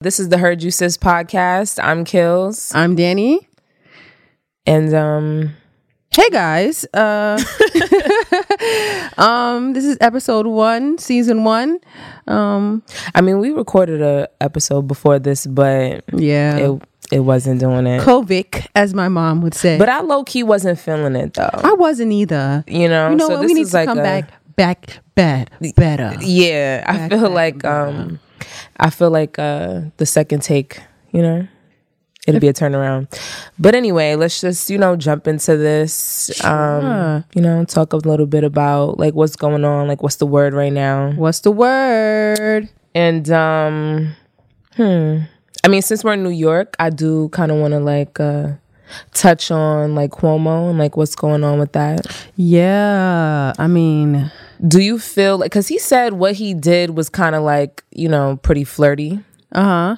This is the Heard You Sis podcast. I'm Kills. I'm Danny. And um Hey guys. Uh um this is episode 1, season 1. Um I mean we recorded a episode before this, but yeah. it it wasn't doing it. COVID, as my mom would say. But I low key wasn't feeling it though. I wasn't either. You know, You know so what? this We need is to like come a- back back bad better. Yeah, I feel back, like back. um I feel like uh the second take, you know, it'll be a turnaround. But anyway, let's just, you know, jump into this. Um, Sure. you know, talk a little bit about like what's going on, like what's the word right now. What's the word? And um hmm. I mean, since we're in New York, I do kind of want to like uh touch on like Cuomo and like what's going on with that. Yeah. I mean, Do you feel like cuz he said what he did was kind of like, you know, pretty flirty. uh-huh.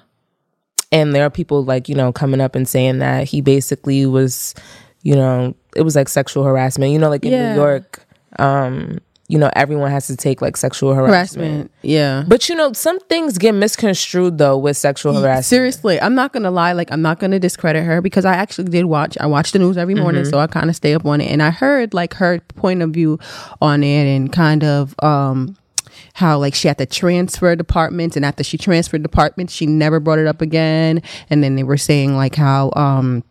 and there are people like you know coming up and saying that he basically was you know it was like sexual harassment you know like in Yeah. new york um you know everyone has to take like sexual harassment, Harassment. Yeah. but you know some things get misconstrued though with sexual harassment Seriously, I'm not gonna lie. Like, I'm not gonna discredit her because I actually did watch. I watch the news every morning, Mm-hmm. so I kind of stay up on it. And I heard like her point of view on it, and kind of um how like she had to transfer departments, and after she transferred departments, she never brought it up again. And then they were saying like how um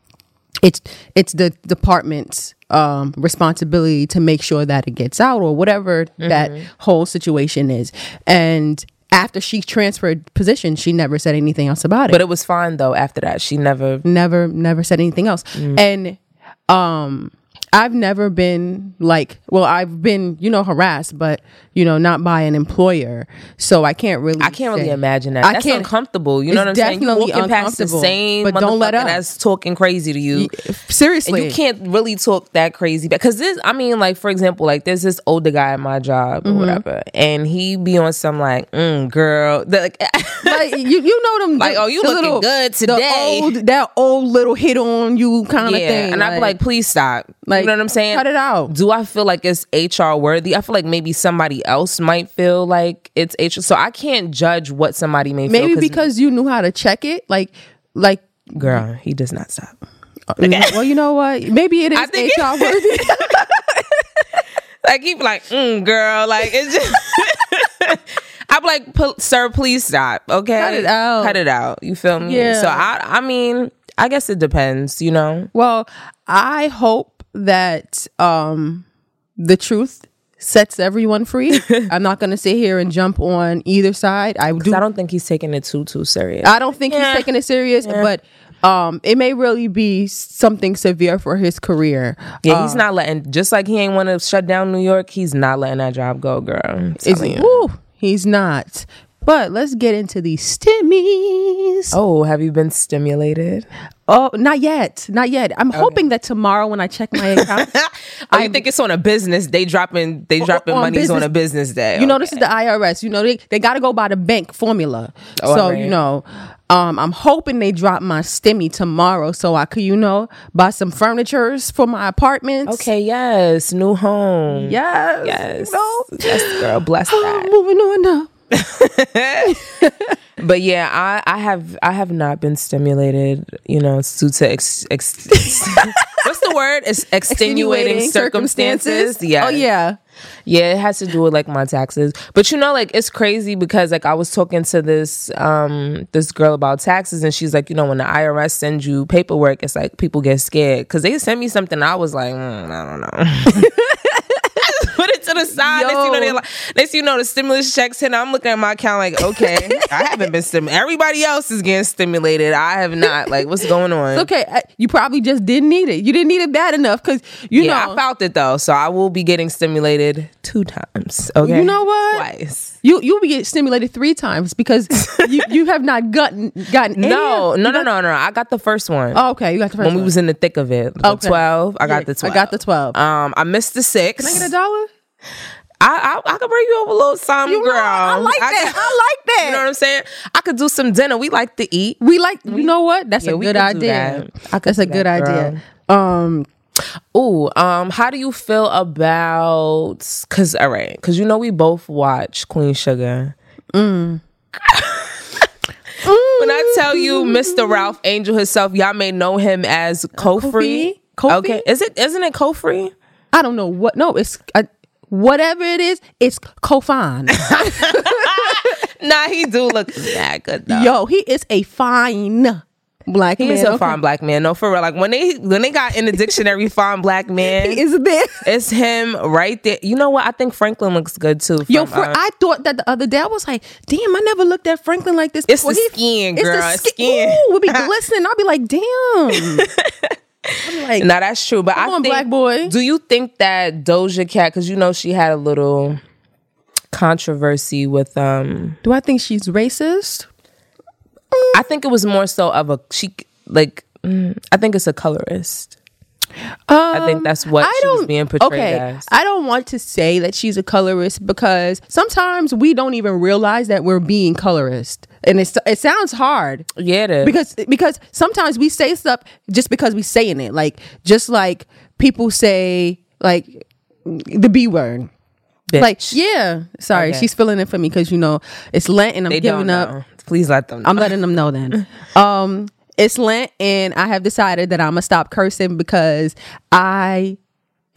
it's it's the department's um responsibility to make sure that it gets out or whatever that whole situation is. And after she transferred position she never said anything else about it. But it was fine though after that. She never never never said anything else. And um i've never been like well i've been you know harassed but you know not by an employer so i can't really I can't really imagine that. I That's can't- uncomfortable. You know what I'm saying? You definitely walking past the uncomfortable, same but don't let up. that's talking crazy to you. seriously And you can't really talk that crazy because this i mean like for example like there's this older guy at my job Mm-hmm. or whatever and he be on some like mm, girl the, like like you, you know them Like, the- oh, you looking good today. the old, that old little hit on you kind of yeah thing and i'd be like please stop like, you know what i'm saying cut it out. do i feel like it's hr worthy i feel like maybe somebody else might feel like it's hr so i can't judge what somebody may feel maybe because you knew how to check it like like girl he does not stop well you know what maybe it is HR worthy like he be like, mm, girl, like it's just. I'm like, sir, please stop. Okay, Cut it out. Cut it out. You feel me? Yeah. So I, I mean, I guess it depends. You know, well I hope that um the truth sets everyone free I'm not gonna sit here and jump on either side I do I don't think he's taking it too too serious. I don't think Yeah. he's taking it serious, but um, it may really be something severe for his career. yeah, he's not letting. Just like he ain't want to shut down New York, he's not letting that job go, girl. Is he? you. Woo, he's not. But let's get into these stimmies. Oh, have you been stimulated? Oh, not yet, not yet. I'm hoping that tomorrow when I check my account, Oh, you think it's on a business? They dropping they dropping on monies on a business day. you know this is the IRS. You know they they got to go by the bank formula. Oh, so right. you know, um, I'm hoping they drop my stimmy tomorrow so I could you know buy some furnitures for my apartment. Okay, yes, new home. Yes. yes, You know? yes, girl, bless that. Moving on now. But yeah, I, I have I have not been stimulated, you know, due to ex, ex, what's the word? It's extenuating, circumstances. Yeah. Oh yeah. Yeah, it has to do with like my taxes. But you know, like it's crazy because like I was talking to this um this girl about taxes and she's like, you know, when the IRS sends you paperwork, it's like people get scared because they sent me something. I was like, mm, I don't know. to the side. Next, you know, they're like, next you know, the stimulus checks hit. I'm looking at my account like, okay, I haven't been stimulated. Everybody else is getting stimulated. I have not. Like, what's going on? Okay, uh, you probably just didn't need it. You didn't need it bad enough because you yeah, know I felt it though, so I will be getting stimulated two times. Okay, You know what? Twice. you you'll be getting stimulated three times because you, you have not gotten gotten any No, no, you no, got- no, no. I got the first one Oh, okay, you got the first when we was in the thick of it. Okay. Twelve. I got Yeah, the twelve. I got the twelve. Um, I missed the six. Can I get a dollar? I, I I could bring you over a little something, You know, girl. I like that. could- I like that. You know what I'm saying? I could do some dinner. We like to eat. We like you know what? That's Yeah, a good idea. that. I That's a good that, idea. Um Ooh, um, how do you feel about? Cause all right, cause you know we both watch Queen Sugar. Mm. when I tell you, Mr. Ralph Angel himself, y'all may know him as Kofi. Kofi? Okay, is it? Isn't it Kofi? I don't know what. No, it's uh, whatever it is. It's Kofan. Nah, he do look that good though. Yo, he is a fine black he man. is a okay? fine black man. No, for real. Like when they when they got in the dictionary, fine black man. He is there. It's him right there. You know what? I think Franklin looks good too. Yo, for uh, I thought that the other day I was like, damn, I never looked at Franklin like this. It's before. the He- skin, it's girl. the It's skin. skin. Ooh, would be glistening. I'll be like, damn. Be like, Now that's true, but I on, think, black boy. Do you think that Doja Cat? Because you know she had a little controversy with. um do I think she's racist? I think it was more so of a she like. mm, I think it's a colorist. I think that's what Um, I she was don't being portrayed okay. as. I don't want to say that she's a colorist because sometimes we don't even realize that we're being colorist, and it's it sounds hard yeah, it is. because because sometimes we say stuff just because we saying it, like just like people say like the b word. Bitch. Like yeah, sorry, Okay. she's filling it for me because you know it's Lent and I'm they giving up. Please let them. Know. I'm letting them know then. Um, it's Lent, and I have decided that I'm gonna stop cursing because I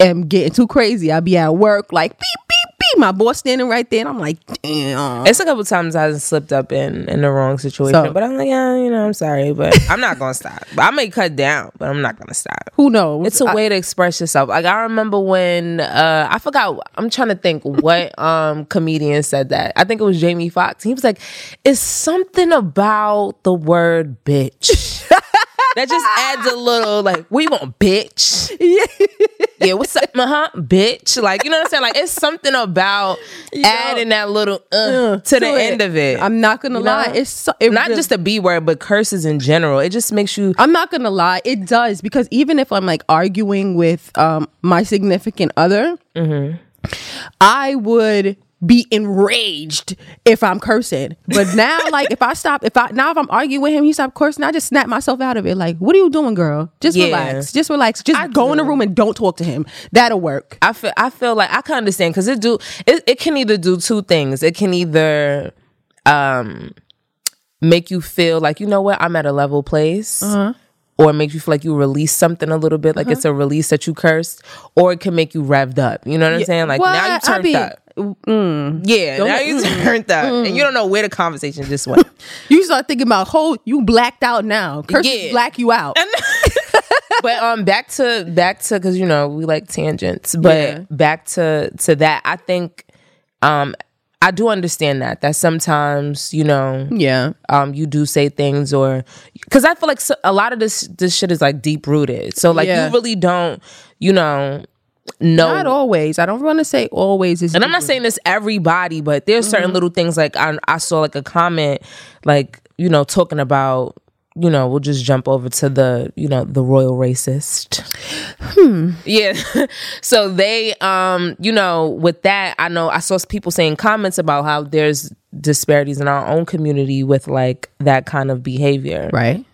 am getting too crazy. I'll be at work like beep. My boss standing right there, and I'm like, damn. It's a couple times I've slipped up in in the wrong situation, So- but I'm like, yeah, you know, I'm sorry, but I'm not gonna stop. I may cut down, but I'm not gonna stop. Who knows? It's a I- way to express yourself. Like I remember when uh I forgot I'm trying to think what um comedian said that. I think it was Jamie Foxx. He was like, It's something about the word bitch. that just adds a little like, we want, bitch? Yeah. Yeah, what's up, uh-huh, bitch? Like, you know what I'm saying? Like it's something about adding that little uh, to the it. end of it. I'm not gonna You know? lie. It's so, it not really- just a B word, but curses in general. It just makes you I'm not gonna lie, it does because even if I'm like arguing with um my significant other, Mm-hmm. I would be enraged if I'm cursing. But now, like if I stop, if I now if I'm arguing with him, he stop cursing, I just snap myself out of it. Like, what are you doing, girl? Just Yeah. relax. Just relax. Just I go in the room and don't talk to him. That'll work. I feel I feel like I can understand because it do it, it can either do two things. It can either um make you feel like you know what I'm at a level place, Uh-huh. or make you feel like you release something a little bit, like it's a release that you cursed, or it can make you revved up. You know what I'm saying? Like What? now you I turned be- up. Mm. Yeah, Don't- now you turned up, and you don't know where the conversation just went. You start thinking about, whole you blacked out now. Curses Yeah. black you out. but um back to back to because you know we like tangents but Yeah. back to to that i think um i do understand that that sometimes you know yeah. um you do say things or because i feel like so, a lot of this this shit is like deep rooted so like Yeah. you really don't you know know Not always. I don't want to say always is and I'm not saying this everybody, but there's certain Mm-hmm. little things like I, I saw like a comment, like you know, talking about you know, we'll just jump over to the you know the royal racist. Hmm. Yeah. so they, um, you know, with that, I know I saw people saying comments about how there's disparities in our own community with like that kind of behavior. right.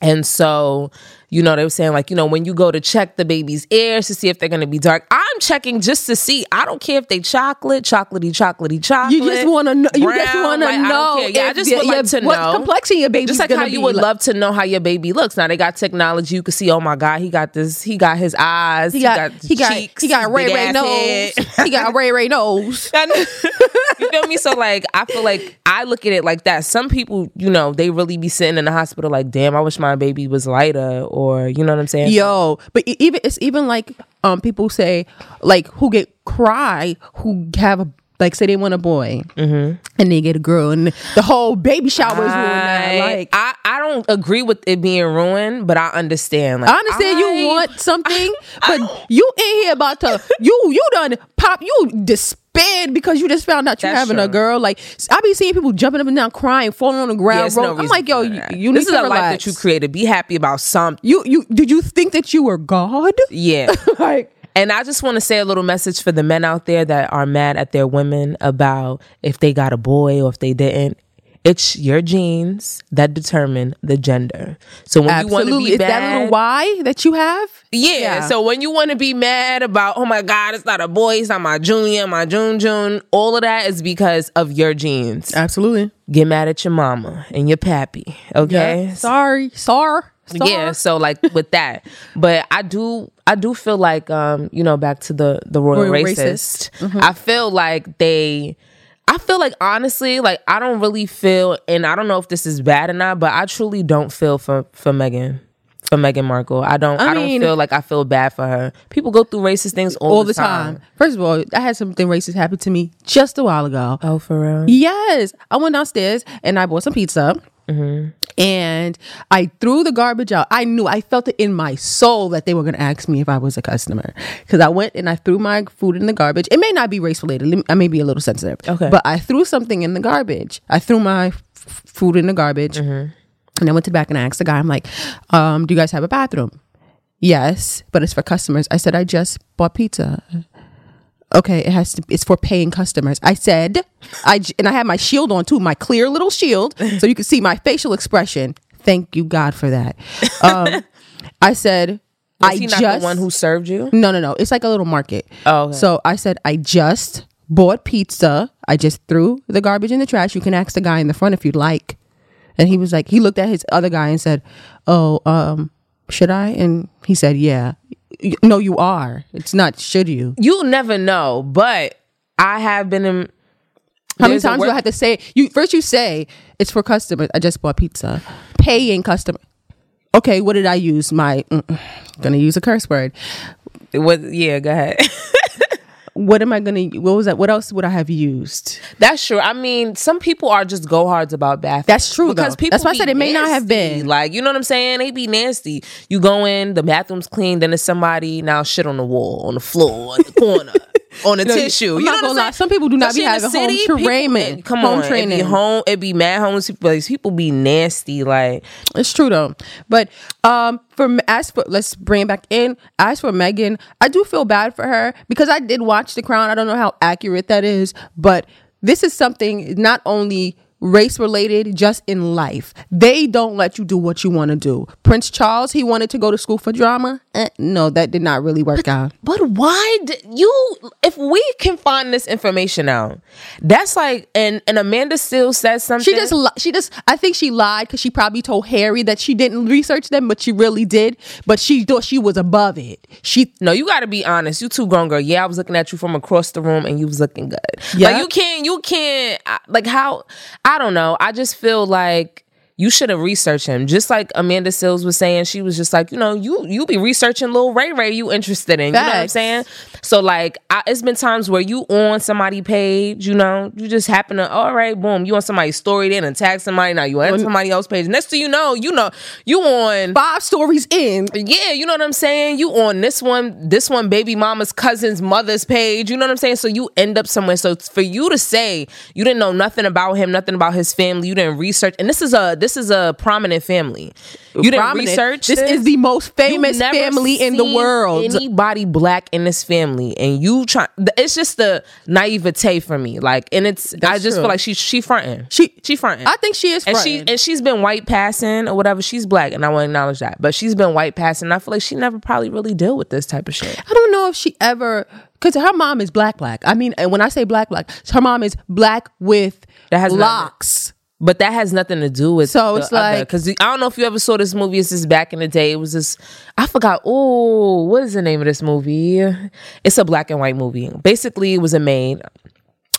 And so, you know, they were saying like, you know, when you go to check the baby's ears to see if they're going to be dark, I'm checking just to see. I don't care if they chocolate, chocolatey, chocolatey, chocolate. You just want to know. You just want to like, know. care. Yeah, I just would like to what know. complexion your baby's just like how you would Like, love to know how your baby looks. Now they got technology. You can see, oh my God, he got this, he got his eyes, He got he got cheeks, he got Ray Ray nose. he got a Ray Ray nose. I you feel me? So like, I feel like I look at it like that. Some people, you know, they really be sitting in the hospital like, damn, I wish my baby was lighter, or you know what I'm saying? Yo, but even it's even like um people say like who get cry who have a like say they want a boy Mm-hmm. and they get a girl and the whole baby shower is ruined. now. Like I, I don't agree with it being ruined, but I understand. Like, I understand I- you want something, but you in here about to you you done pop you because you just found out you're That's having a girl. Like I be seeing people jumping up and down, crying, falling on the ground. it's no I'm like, yo, you, you this need is to a life that you created. Be happy about something. You you did you think that you were God? Yeah. like And I just want to say a little message for the men out there that are mad at their women about if they got a boy or if they didn't. It's your genes that determine the gender. So when you want to absolutely, be it's that mad, little Y that you have. yeah, Yeah. So when you want to be mad about, oh my God, it's not a boy, it's not my junior, my June June, all of that is because of your genes. Absolutely. get mad at your mama and your pappy. Okay. Yeah. Sorry, sorry. Yeah, so like with that, but I do, I do feel like, um, you know, back to the the royal, Royal racist. racist. I feel like they, I feel like honestly, like I don't really feel, and I don't know if this is bad or not, but I truly don't feel for for Meghan. For Meghan Markle, I don't. I, I mean- don't feel like I feel bad for her. People go through racist things all, all the time. First of all, I had something racist happen to me just a while ago. Oh, for real? Yes, I went downstairs and I bought some pizza. And I threw the garbage out. I knew, I felt it in my soul that they were going to ask me if I was a customer. Because I went and I threw my food in the garbage. It may not be race related. I may be a little sensitive. Okay. But I threw something in the garbage. I threw my f- food in the garbage. And I went to the back and I asked the guy, I'm like, um, do you guys have a bathroom? Yes, but it's for customers. I said, I just bought pizza. Okay, it has to. It's for paying customers. I said, I and I had my shield on too, my clear little shield, so you could see my facial expression. Thank you God for that. Um, I said, Was I he not just the one who served you? no, no, no. It's like a little market. Oh, okay. So I said, I just bought pizza. I just threw the garbage in the trash. You can ask the guy in the front if you'd like. And he was like, he looked at his other guy and said, Oh, um, should I? And he said, Yeah. No, you are. It's not, should you? You'll never know, but I have been in. How many times do I have to say you first you say it's for customers. I just bought pizza. Paying customer. Okay, what did I use? My mm, gonna use a curse word. What? Yeah, go ahead. What am I gonna what was that? What else would I have used? That's true. I mean, some people are just go hards about bathrooms. That's true, Because though. people That's why I said it may not have been. Like, you know what I'm saying? They be nasty. You go in, the bathroom's clean, then there's somebody now shit on the wall, on the floor, in the corner, on the No, tissue. I'm you not know gonna lie. Some people do not be having home city, people- training. Come Home on, training. It be home. It be mad homeless people. Like, People be nasty. Like, It's true though. But um for as for let's bring it back in. As for Meghan, I do feel bad for her because I did watch The Crown. I don't know how accurate that is, but this is something not only race related just in life they don't let you do what you want to do prince charles he wanted to go to school for drama eh, no that did not really work out But why did you? If we can find this information out, that's like, and and Amanda still says something. She just, li- she just, I think she lied because she probably told Harry that she didn't research them, but she really did. But she thought she was above it. She, No, you got to be honest. You too grown girl. Yeah, I was looking at you from across the room, and you was looking good. Yeah. like you can't, you can't. Like how? I don't know. I just feel like you should have researched him. Just like Amanda Seales was saying, she was just like, you know, you you be researching Lil Ray Ray. You interested in? You know what I'm saying? So like, I, it's been times where you on somebody page. You know, you just happen to, all right, boom, you on somebody's story, then and tag somebody. Now you on somebody else's page. Next thing you know, you know, you on five stories in, yeah, you know what I'm saying? You on this one, this one baby mama's cousin's mother's page. You know what I'm saying? So you end up somewhere. So for you to say you didn't know nothing about him, nothing about his family, you didn't research, and this is a this is a prominent family. You didn't prominent. research. This is the most famous family in the world. Anybody black in this family, and you try. It's just the naivete for me. Like, and it's. I just true. feel like she she fronting. She- she fronting. I think she is and she and she's been white passing or whatever. She's black, and I want to acknowledge that. But she's been white passing. I feel like she never probably really deal with this type of shit. I don't know if she ever, because her mom is black, black. I mean, and when I say black, black, her mom is black with That has locks. But that has nothing to do with So it's like- because I don't know if you ever saw this movie. It's just back in the day. It was this I forgot. Oh, what is the name of this movie? It's a black and white movie. Basically, it was a maid.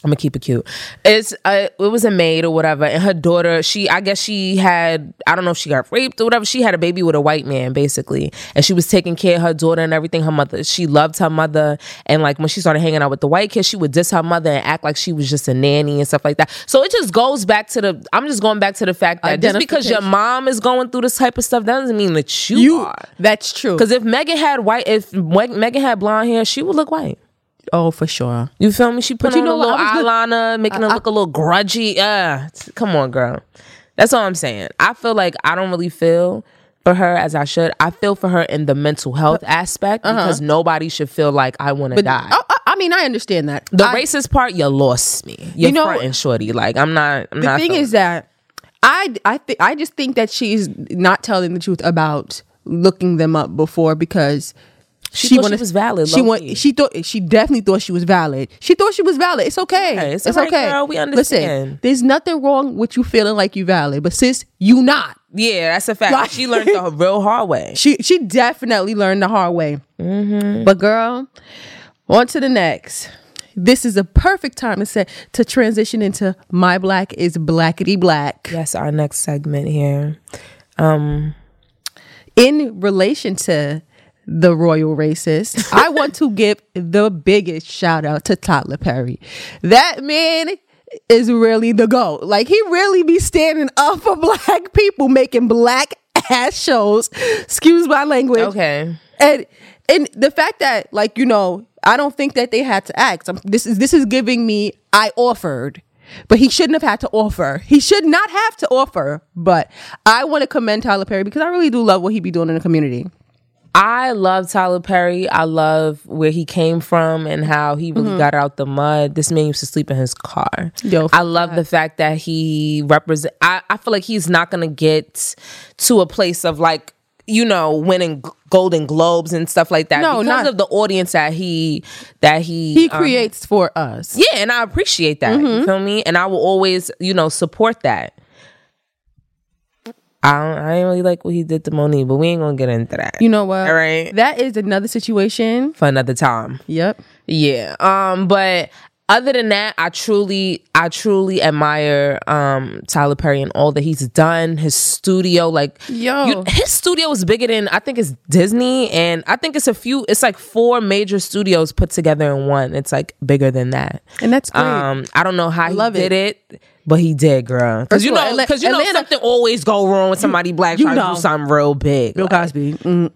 I'm gonna keep it cute. It's uh, it was a maid or whatever, and her daughter. She, I guess she had. I don't know if she got raped or whatever. She had a baby with a white man, basically, and she was taking care of her daughter and everything. Her mother, she loved her mother, and like when she started hanging out with the white kid, she would diss her mother and act like she was just a nanny and stuff like that. So it just goes back to the. I'm just going back to the fact that just because your mom is going through this type of stuff that doesn't mean that you, You, are. that's true. Because if Meghan had white, if Meghan had blonde hair, she would look white. Oh, for sure. You feel me? She put you on know a little I eyeliner, making her look a little grudgy. Uh, come on, girl. That's all I'm saying. I feel like I don't really feel for her as I should. I feel for her in the mental health aspect because nobody should feel like I want to die. Oh, I, I mean, I understand that. the I- racist part, you lost me. You're You know- fronting shorty. Like I'm not. I'm the not. thing is that I I think I just think that she's not telling the truth about looking them up before because She thought she was valid, She want. She thought. She definitely thought she was valid. She thought she was valid. It's okay. Okay, it's it's right, okay. girl. We Listen, understand. there's nothing wrong with you feeling like you valid, but sis, you not. Yeah, that's a fact. Like- she learned the real hard way. She she definitely learned the hard way. Mm-hmm. But girl, on to the next. This is a perfect time to say to transition into my black is blackety black. Yes, our next segment here. Um, In relation to the royal racist, I want to give the biggest shout out to Tyler Perry. That man is really the GOAT. Like he really be standing up for black people, making black ass shows. Excuse my language. Okay. and and the fact that like you know i don't think that they had to act I'm- this is this is giving me i offered but he shouldn't have had to offer he should not have to offer but i want to commend tyler perry because i really do love what he be doing in the community I love Tyler Perry. I love where he came from and how he really got out the mud. This man used to sleep in his car. Yo, I love the fact that he represent. I, I feel like he's not gonna get to a place of like you know winning Golden Globes and stuff like that No, because not- of the audience that he that he he um, creates for us yeah, and I appreciate that. You feel me? And I will always, you know, support that. I don't, I ain't really like what he did to Mo'Nique, but we ain't gonna get into that. you know what All right. that is another situation for another time. yep Yeah. Um, but other than that, I truly, I truly admire um Tyler Perry and all that he's done. His studio, like Yo. you- his studio is bigger than I think it's Disney, and I think it's a few. It's like four major studios put together in one. It's like bigger than that. and that's great Um, I don't know how he love did it. But he did, girl. Because you know, because you know Atlanta- something always go wrong with somebody black you trying to do something real big. bill cosby mm.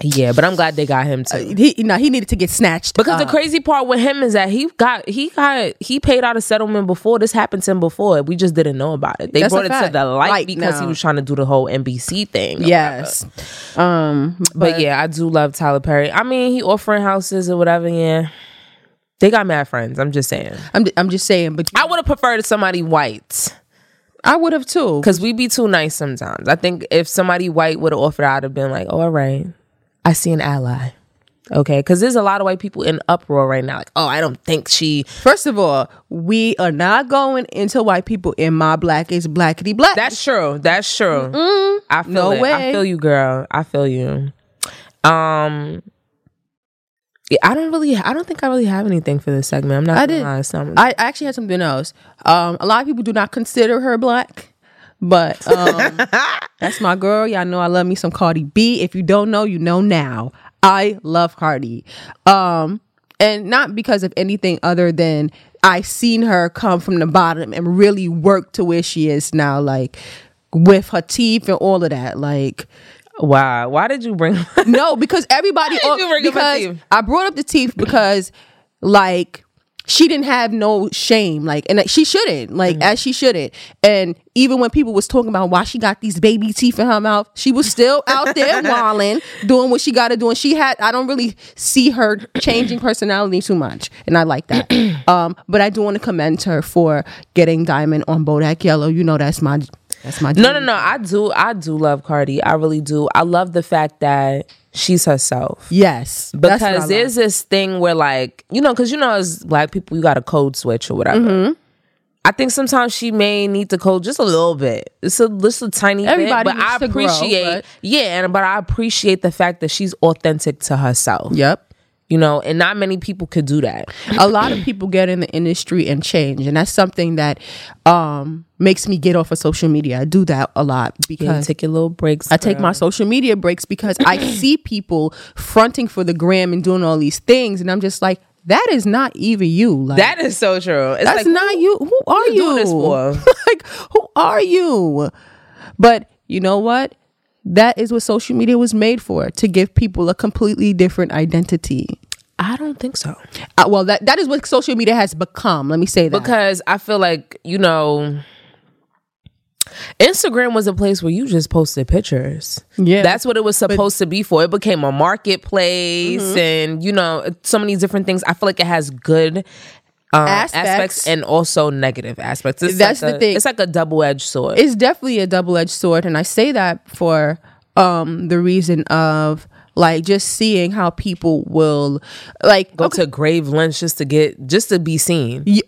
Yeah, but I'm glad they got him too. he no he needed to get snatched Because the crazy part with him is that he got he got he paid out a settlement before this happened to him before. We just didn't know about it. They brought it to the light Light because he was trying to do the whole NBC thing. yes um whatever. But, yeah, I do love Tyler Perry. I mean, he offering houses or whatever. Yeah, they got mad friends. I'm just saying. i'm, I'm just saying but I would have preferred somebody white i would have too because we be too nice sometimes. I think if somebody white would have offered, I'd have been like, oh, all right, I see an ally. Okay, because there's a lot of white people in uproar right now. Like, oh, I don't think she First of all, we are not going into white people in my black is blackity black. That's true. That's true. I feel No it. I feel you, girl. I feel you. Um, yeah, I don't really. I don't think I really have anything for this segment. I'm not. I did. not- I actually had something else. Um, a lot of people do not consider her black, but um, that's my girl. Y'all know I love me some Cardi B. If you don't know, you know now. I love Cardi, um, and not because of anything other than I seen her come from the bottom and really work to where she is now, like with her teeth and all of that, like. Wow. Why did you bring? No, because everybody. Why did you bring up because teeth? I brought up the teeth because, like, she didn't have no shame, like, and she shouldn't, like, Mm-hmm. as she shouldn't. And even when people was talking about why she got these baby teeth in her mouth, she was still out there wilding, doing what she got to do. And she had, I don't really see her changing personality too much, and I like that. um, but I do want to commend her for getting Diamond on Bodak Yellow. You know, that's my, that's my. no, no, no. I do. I do love Cardi. I really do. I love the fact that she's herself. Yes, that's what I Because there's this thing where, like, you know, because you know, as black people, you got a code switch or whatever. Mm-hmm. I think sometimes she may need to code just a little bit. It's a just a tiny Everybody bit, but I to grow, appreciate, but- yeah, and but I appreciate the fact that she's authentic to herself. Yep. You know, and not many people could do that. a lot of people get in the industry and change and that's something that um makes me get off of social media i do that a lot because take your little breaks. I take girl. my social media breaks because I see people fronting for the gram and doing all these things, and I'm just like, that is not even you. Like That is so true. It's that's like, not you. Who are you you? doing this for? like, who are you? But you know what? That is what social media was made for to give people a completely different identity. I don't think so. Uh, well, that that is what social media has become. Let me say that. Because I feel like, you know, Instagram was a place where you just posted pictures. Yeah. That's what it was supposed to be for. It became a marketplace Mm-hmm. and, you know, so many different things. I feel like it has good um, aspects. Aspects. and also negative aspects. It's That's like the a- thing. It's like a double edged sword. it's definitely a double-edged sword and i say that for um the reason of like just seeing how people will like Go okay, to grave lengths just to get just to be seen. y-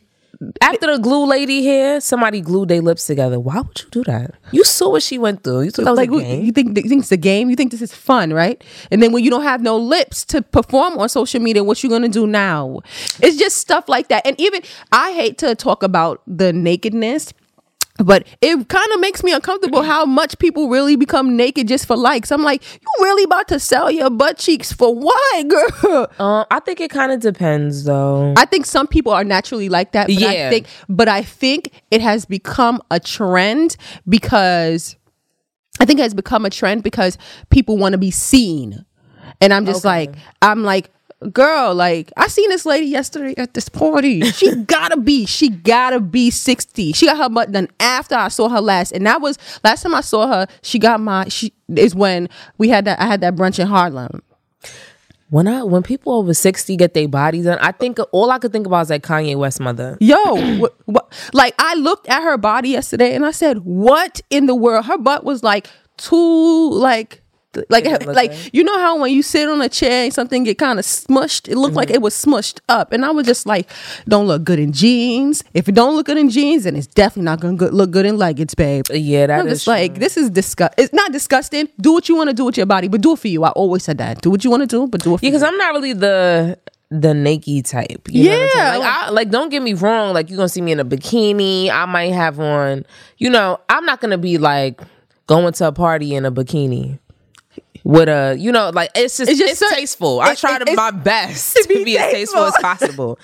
After the glue lady here, somebody glued their lips together. Why would you do that? You saw what she went through. You thought that was like a game. you think you think it's a game you think this is fun right and then when you don't have no lips to perform on social media what you gonna do now it's just stuff like that and even i hate to talk about the nakedness but it kind of makes me uncomfortable how much people really become naked just for likes. I'm like, you really about to sell your butt cheeks for what, girl? Uh, I think it kind of depends though. I think some people are naturally like that. But I Yeah. think but I think it has become a trend because I think it has become a trend because people want to be seen. And I'm just like I'm like girl like I seen this lady yesterday at this party. She gotta be she gotta be 60. She got her butt done after I saw her last and that was last time I saw her she got my she is when we had that I had that brunch in Harlem. When I when people over sixty get their bodies done, I think all I could think about is like Kanye West mother. Yo, what, what, like I looked at her body yesterday and I said, "What in the world?" Her butt was like too like like like you know how when you sit on a chair and something get kind of smushed, it looked like Mm-hmm. it was smushed up, and I was just like, "Don't look good in jeans. If it don't look good in jeans, then it's definitely not gonna look good in leggings, babe." Yeah, that is like, this is disgust. It's not disgusting. Do what you want to do with your body, but do it for you. I always said that. Do what you want to do, but do it for Yeah, you. because I'm not really the the naked type. You know what I'm saying? Yeah. like, I, like don't get me wrong. Like you're gonna see me in a bikini. I might have on. You know, I'm not gonna be like going to a party in a bikini. With a, you know, like it's just It's it's, just cer- tasteful. I try it- to my best to be be, as tasteful as possible.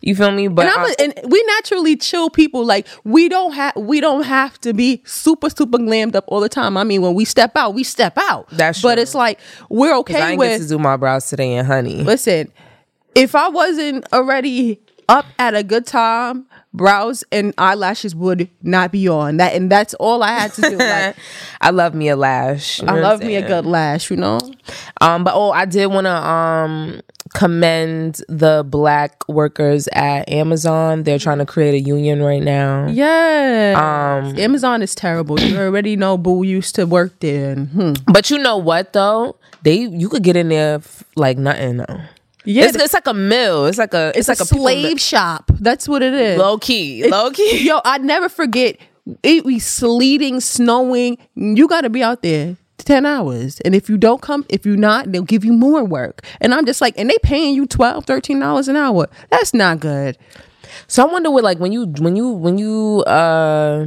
You feel me? But and, I'm I- a, and we naturally chill people like we don't have we don't have to be super super glammed up all the time i mean when we step out we step out That's but true. it's like we're I okay ain't get to do my brows today and honey. listen if i wasn't already up at a good time brows and eyelashes would not be on that and that's all i had to do like I love me a lash. i love me a good lash you know Um, but oh, I did want to um commend the black workers at Amazon. They're trying to create a union right now. yeah Um, amazon is terrible you already know boo used to work there and, hmm. But you know what though? They you could get in there f- like nothing though. Yeah It's, it's like a mill. It's like a it's it's, like a slave shop that's what it is low key, low key. Yo, I never forget. It be sleeting, snowing. You got to be out there ten hours, and if you don't come, if you're not, they'll give you more work. And I'm just like, and they paying you 12 dollars an hour. That's not good. So I wonder what like when you when you when you uh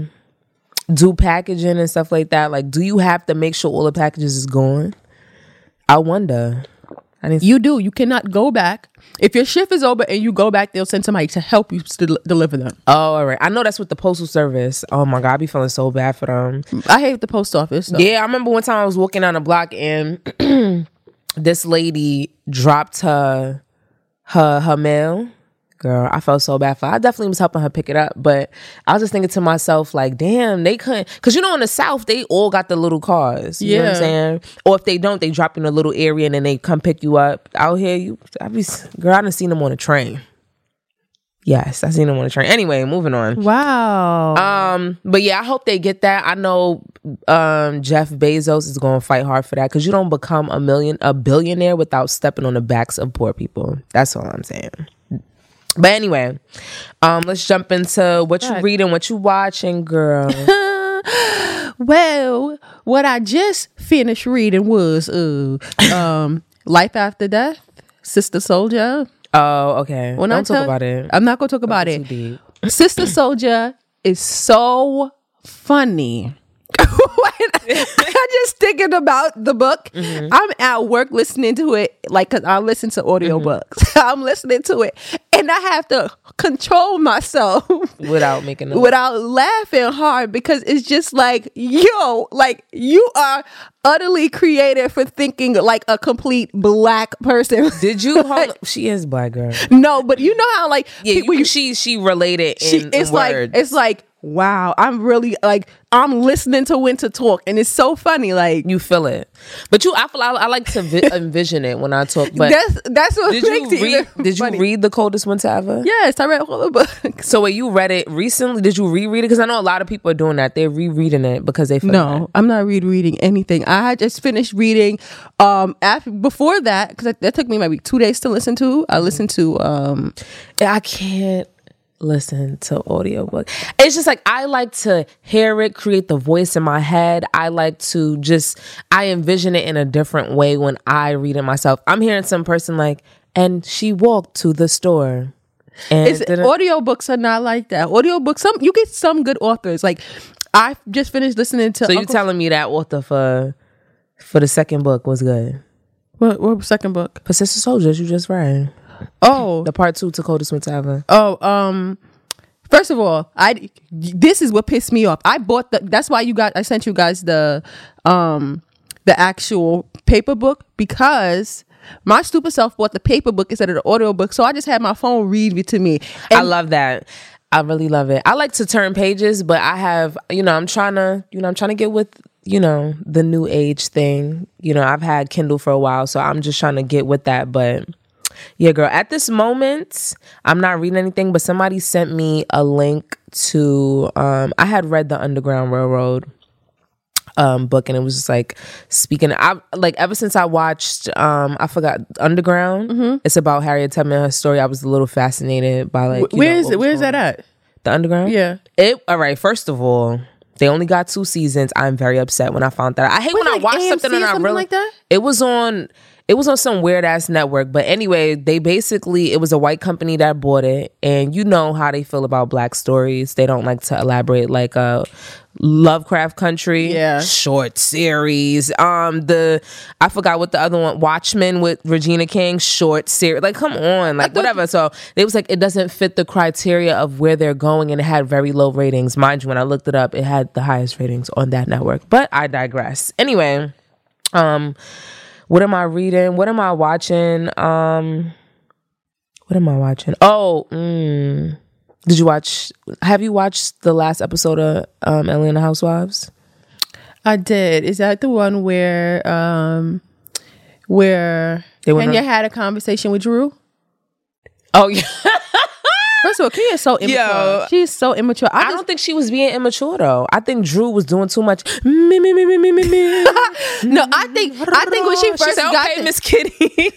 do packaging and stuff like that. Like, do you have to make sure all the packages is gone? I wonder. You do. You cannot go back. If your shift is over and you go back, they'll send somebody to help you to deliver them. Oh, all right. I know that's with the postal service. Oh my god, I be feeling so bad for them. I hate the post office. so- Yeah, I remember one time I was walking down a block and this lady dropped her her her mail. Girl, I felt so bad for her. I definitely was helping her pick it up, but I was just thinking to myself, like, damn, they couldn't cause you know in the South they all got the little cars. You know what I'm saying? Or if they don't, they drop you in a little area and then they come pick you up. Out here, you I be girl, I done seen them on a train. Yes, I seen them on a train. Anyway, moving on. Wow. Um, but yeah, I hope they get that. I know um Jeff Bezos is going to fight hard for that because you don't become a million a billionaire without stepping on the backs of poor people. That's all I'm saying. But anyway, um, let's jump into what you reading, what you watching, girl. well, what I just finished reading was uh, um, Life After Death, Sister Souljah. oh, okay. When I don't talk tell- about it. I'm not gonna talk about it. deep. Sister Souljah is so funny. I just thinking about the book. Mm-hmm. I'm at work listening to it, like cause I listen to audiobooks. Mm-hmm. I'm listening to it, and I have to control myself Without making a without laughing hard because it's just like, yo, like you are utterly creative for thinking like a complete black person. Did you hold she is black girl. no, but you know how like Yeah, people you, you she she related in, she, it's like it's like wow, I'm really like I'm listening to Winter talk, and it's so funny. Like You feel it, but you, I feel I, I like to vi- envision it when I talk. But that's that's what did makes you it read? even Did you read the coldest winter ever? Yes, I read all the books. So, wait, you read it recently? Did you reread it? Because I know a lot of people are doing that. They're rereading it because they. No, I'm not rereading anything. I just finished reading. Um, after before that, because that, that took me maybe two days to listen to. I listened to um, I can't listen to audiobook. It's just like I like to hear it, create the voice in my head. I like to just I envision it in a different way when I read it myself. I'm hearing some person like, and she walked to the store. And It's audiobooks are not like that. Audiobooks, some you get some good authors. Like I just finished listening to. so you telling me that author for for the second book was good. what, what second book? Persistent Soldiers, you just read. Oh, The part two to coldest winter ever. oh, um. First of all, I this is what pissed me off. I bought the. That's why you got. I sent you guys the, um, the actual paper book because my stupid self bought the paper book instead of the audio book. So I just had my phone read it to me. I love that. I really love it. I like to turn pages, but I have, you know, I'm trying to, you know, I'm trying to get with, you know, the new age thing. You know, I've had Kindle for a while, so I'm just trying to get with that. But yeah, girl, at this moment, I'm not reading anything, but somebody sent me a link to, um, I had read The Underground Railroad um book and it was just like speaking I like ever since I watched um I forgot Underground it's about Harriet Tubman her story I was a little fascinated by like Where know, is it? Where is that at? the Underground Yeah. it all right first of all they only got two seasons I'm very upset when I found that I hate when I watch AMC something and I really like that? it was on it was on some weird ass network but anyway they basically it was a white company that bought it and you know how they feel about black stories. They don't like to elaborate like a lovecraft country Yeah. short series. Um the i forgot what the other one watchmen with regina king short series like come on like whatever. So it was like it doesn't fit the criteria of where they're going and it had very low ratings. Mind you when i looked it up it had the highest ratings on that network. But i digress. Anyway um what am i reading? What am i watching? Um what am i watching? Oh mm, did you watch have you watched the last episode of um atlanta housewives? I did. Is that the one where um where They Kenya on- had a conversation with Drew? oh yeah First of all, Kenya's so immature. Yo. She's so immature. I, I just, don't think she was being immature though. I think Drew was doing too much. Me me me me me me me. no, I think I think when she first said, got "Okay, Miss Kitty."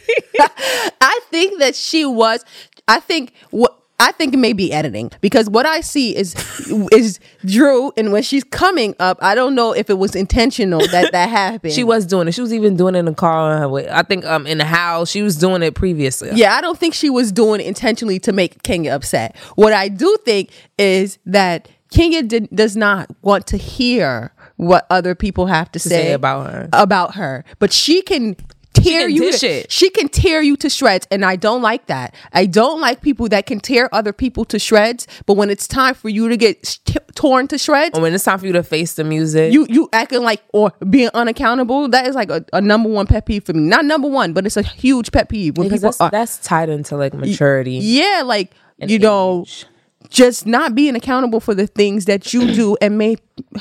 I think that she was. I think what I think it may be editing because what I see is is Drew, and when she's coming up, I don't know if it was intentional that that happened. she was doing it. She was even doing it in the car. on her way- I think um in the house. She was doing it previously. Yeah, I don't think she was doing it intentionally to make Kenya upset. What I do think is that Kenya did, does not want to hear what other people have to, say about her. About her, but she can tear you. dish to. She can tear you to shreds, and I don't like that. I don't like people that can tear other people to shreds. But when it's time for you to get sh- torn to shreds, And when it's time for you to face the music, you you acting like or being unaccountable. That is like a, a number one pet peeve for me. Not number one, but it's a huge pet peeve when because people that's, are that's tied into like maturity. yeah, like you know, age. Just not being accountable for the things that you do and may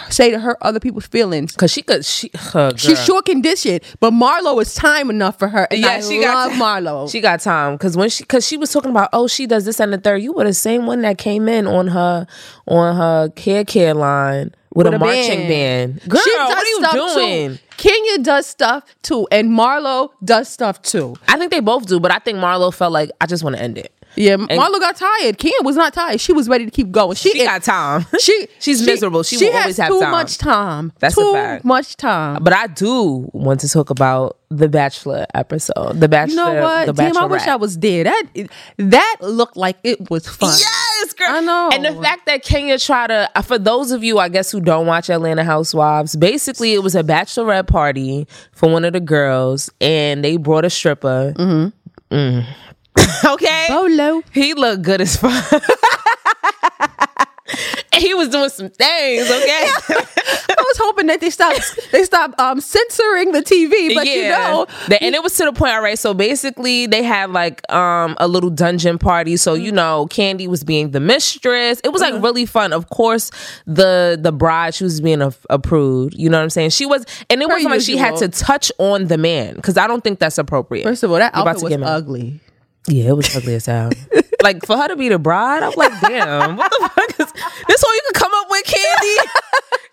say to hurt other people's feelings. Cause she could, she, her She sure can dish it, but Marlo is time enough for her, and Yeah, I she love got Marlo. She got time because when she because she was talking about oh she does this and the third. You were the same one that came in on her on her care care line with, a, marching band. Girl, She what are you doing? Too. Kenya does stuff too, and Marlo does stuff too. I think they both do, but I think Marlo felt like I just want to end it. Yeah, Marlo got tired. Kenya was not tired. She was ready to keep going. She, She got time. She she's she- miserable. She, will has always have too time. much time. That's a fact. too much time. But I do want to talk about the Bachelor episode. The Bachelor. You know what? The Damn, I wish I was there. That that looked like it was fun. Yes, girl. I know. And the fact that Kenya tried to, uh, for those of you, I guess, who don't watch Atlanta Housewives, basically it was a bachelorette party for one of the girls, and they brought a stripper. Mm. okay. Bolo. He looked good as fuck. And he was doing some things, okay? I was hoping that they stopped they stopped um censoring the TV. But you know, The- and it was to the point, all right. So basically, they had like um a little dungeon party. So Mm-hmm. you know, Kandi was being the mistress. It was like really fun. Of course, the the bride she was being a, approved. You know what I'm saying? She was, and it Per wasn't like she had to touch on the man because I don't think that's appropriate. first of all, that You're about outfit to was ugly. Yeah, it was ugly as hell. like for her to be the bride, I'm like, damn, what the fuck is this? All you could come up with, Kandi?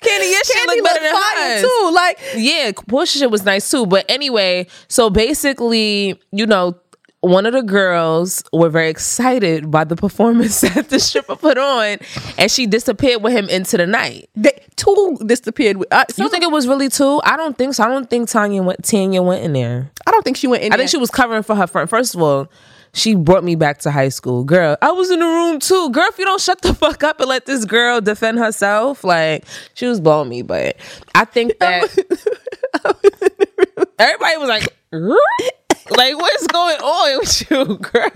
Kandi, your shit Kandi look better looked than hers. too. Like Yeah, Porsha shit was nice too. But anyway, so basically, you know, one of the girls were very excited by the performance that the stripper put on, and she disappeared with him into the night. they, two disappeared. With, uh, You think it was really two? I don't think so. I don't think Tanya went. Tanya went in there. I don't think she went in. I think she was covering for her friend. First of all, she brought me back to high school. Girl, I was in the room too. Girl, if you don't shut the fuck up and let this girl defend herself, like she was blowing me. But I think that everybody was like, like what's going on with you, girl?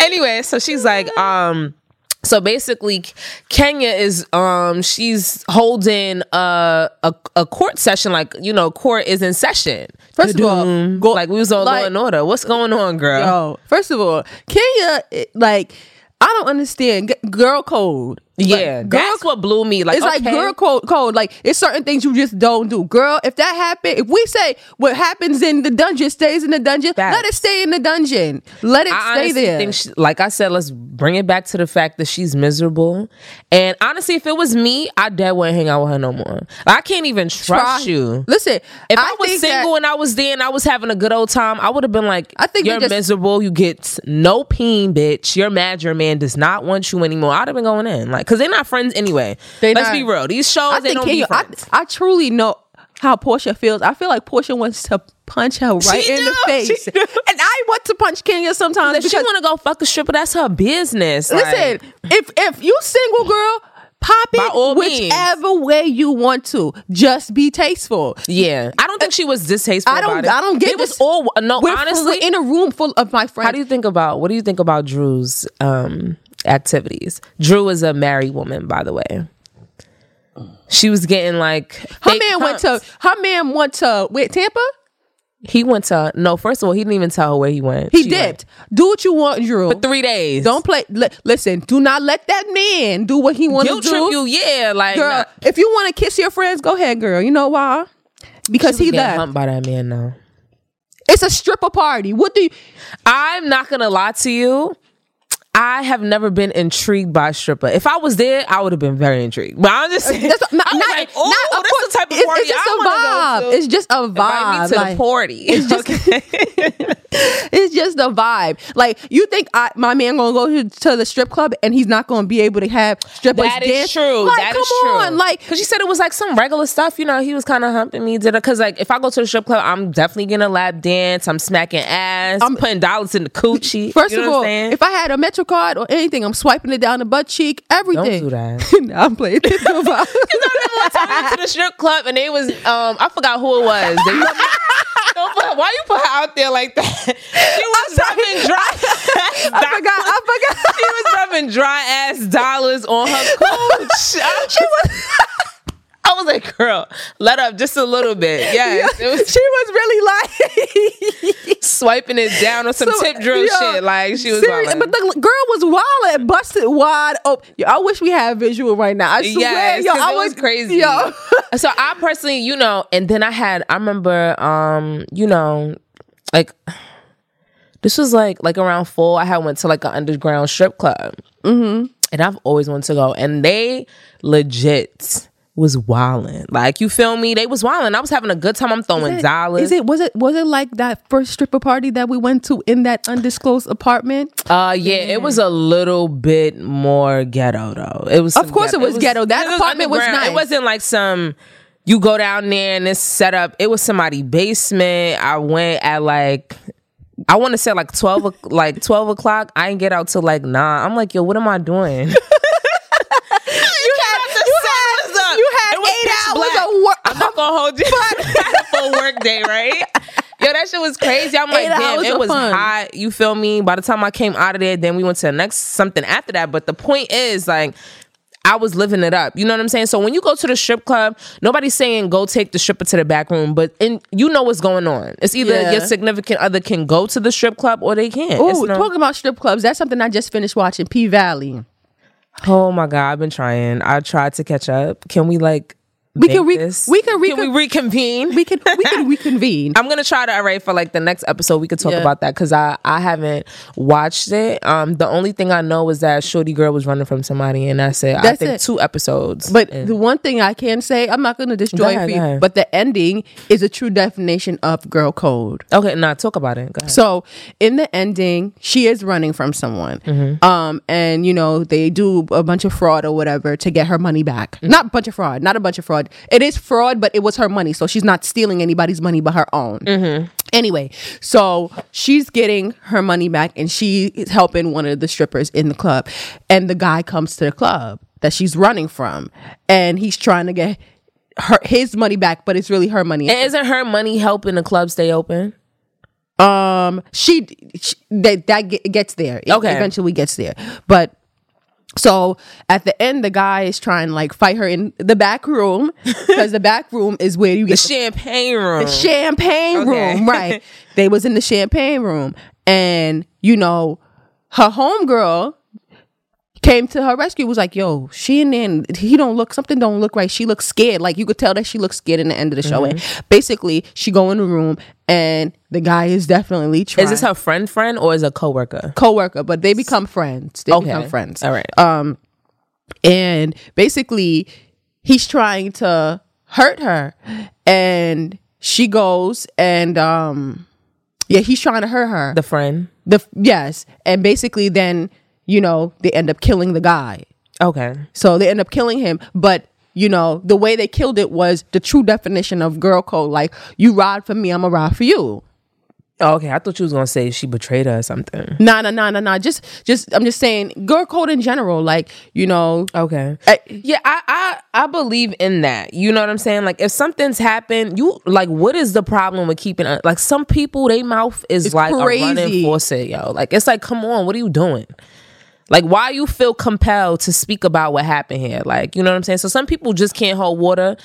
Anyway, so she's like, um. So basically, Kenya is um she's holding a, a a court session like you know court is in session. First of all, go- like we was on like- law and order. What's going on, girl? Yo, first of all, Kenya, like, I don't understand G- girl code. Yeah, Like, girl that's what blew me. Like it's like girl code, code. Like it's certain things you just don't do. Girl, if that happen, if we say what happens in the dungeon stays in the dungeon, let it stay in the dungeon. Let it I stay there. think, she, like I said, let's bring it back to the fact that she's miserable. And honestly, if it was me, I dead wouldn't hang out with her no more. I can't even trust Try- you. Listen, If I, was think that- single and I was there and I was having a good old time, I would have been like, I think you're just- miserable. You get no peen, bitch. You're mad. Your man does not want you anymore. I'd have been going in, like, because they're not friends anyway. They Let's not. be real. These shows, I they think don't Kenya, be friends. I truly know how Porsha feels. I feel like Porsha wants to punch her right She in the do, face, and I want to punch Kenya sometimes if she want to go fuck a stripper, that's her business. Like, Listen, if if you single girl, pop it means. whichever way you want to. Just be tasteful. yeah, I don't think she was distasteful. I don't. about it. I don't get It was all no. We're, honestly, we're in a room full of my friends. How do you think about what do you think about Drew's um activities? Drew is a married woman, by the way. She was getting like her man went to her man went to wait Tampa. he went to no. First of all, he didn't even tell her where he went. He She dipped. went. Do what you want, Drew. for three days. Don't play. Li- listen. Do not let that man do what he wants to do. trip you. Yeah, like girl. nah. If you want to kiss your friends, go ahead, girl. You know why? Because he left. humped by that man now. It's a stripper party. What do you? I'm not gonna lie to you. I have never been intrigued by stripper. If I was there, I would have been very intrigued. But I'm just saying, That's not, not, like, oh, of this course, the type of party it's just I a vibe. It's just a Invite vibe. me to like, the party. It's just, it's just a vibe. Like you think I, my man gonna go to, to the strip club and he's not gonna be able to have strippers That is dance? true. Like, That come is true. on, like because she said it was like some regular stuff. You know, he was kind of humping me. Did because like if I go to the strip club, I'm definitely gonna lap dance. I'm smacking ass. I'm putting dollars in the coochie. First You know of all, if I had a Metro card or anything, I'm swiping it down the butt cheek, everything. do that. Nah, I'm playing. Think about- I remember one time we went to the strip club and it was um I forgot who it was. They- Don't put- why you put her out there like that? She was rubbing dry. I forgot. I forgot. She was rubbing dry ass dollars on her cooch. She was. I was like, girl, let up just a little bit. Yes, it was she was really like swiping it down on some So, tip drill yo, shit. Like she was. serious- but the girl was wild and busted wide open. Yo, I wish we had visual right now. I swear, Yes, yo, I it was crazy. Yo, so I personally, you know, and then I had, I remember, um, you know, like this was like like around four. I had went to like an underground strip club, mm-hmm. and I've always wanted to go, and they legit was wilding. Like you feel me? They was wilding. I was having a good time. I'm throwing dollars. Is it was it was it like that first stripper party that we went to in that undisclosed apartment? Uh, yeah, it was a little bit more ghetto though. It was, Of course it was ghetto. That it apartment was nice. It wasn't like some. You go down there and it's set up. It was somebody basement. I went at like. I want to say like twelve, like twelve o'clock. I didn't get out till like nine. I'm like, yo, what am I doing? you You had you had, you had eight hours work. I'm not gonna hold you. A full work day, right? Yo, that shit was crazy. I'm like, Eight damn, it was fun. hot. You feel me? By the time I came out of there, then we went to the next something after that. But the point is, like, I was living it up. You know what I'm saying? So when you go to the strip club, nobody's saying go take the stripper to the back room, but in you know what's going on. It's either Yeah. your significant other can go to the strip club or they can't. It's Oh, no- talking about strip clubs, that's something I just finished watching. P Valley. oh my god, I've been trying. I tried to catch up. Can we like We can re- this? we can Can we reconvene? We can we can reconvene. I'm gonna try to array for like the next episode. We could talk Yeah. about that because I I haven't watched it. Um, the only thing I know is that Shorty Girl was running from somebody, and that's it. I That's think it. two episodes. But in. the one thing I can say, I'm not going to destroy Go ahead, for go you. But the ending is a true definition of girl code. okay, nah, talk about it. Go ahead. So in the ending, she is running from someone, Mm-hmm. um, and you know they do a bunch of fraud or whatever to get her money back. Mm-hmm. Not a bunch of fraud, not a bunch of fraud. It is fraud, but it was her money, so she's not stealing anybody's money but her own. Mm-hmm. Anyway, so she's getting her money back, and she is helping one of the strippers in the club, and the guy comes to the club that she's running from, and he's trying to get her his money back, but it's really her money. And isn't her money helping the club stay open? Um, she, she that that gets there. It Okay. eventually gets there. But so at the end, the guy is trying to like fight her in the back room because the back room is where you get The get champagne room. the champagne Okay. room, right? they was in the champagne room, and you know, her homegirl came to her rescue. Was like, "Yo, she and then He don't look. Something don't look right. She looks scared. Like you could tell that she looks scared in the end of the show. And Mm-hmm. basically, she go in the room, and the guy is definitely trying. is this her friend, friend, or is a coworker? coworker? But they become friends. They Okay, become friends. All right. Um, and basically, he's trying to hurt her, and she goes and um, yeah, he's trying to hurt her. the friend. The yes, and basically, then you know they end up killing the guy. Okay. So they end up killing him, but. You know, the way they killed it was the true definition of girl code. Like, you ride for me, I'm a ride for you. Oh, okay. I thought you was gonna say she betrayed her or something. Nah, nah, nah, nah, nah. Just, just, I'm just saying, girl code in general. Like, you know, Okay. I- yeah, I, I I believe in that. You know what I'm saying? Like if something's happened, you like what is the problem with keeping? Like some people, they mouth is It's like a crazy. running faucet, yo. Like it's like, come on, what are you doing? Like why you feel compelled to speak about what happened here? Like, you know what I'm saying? So some people just can't hold water.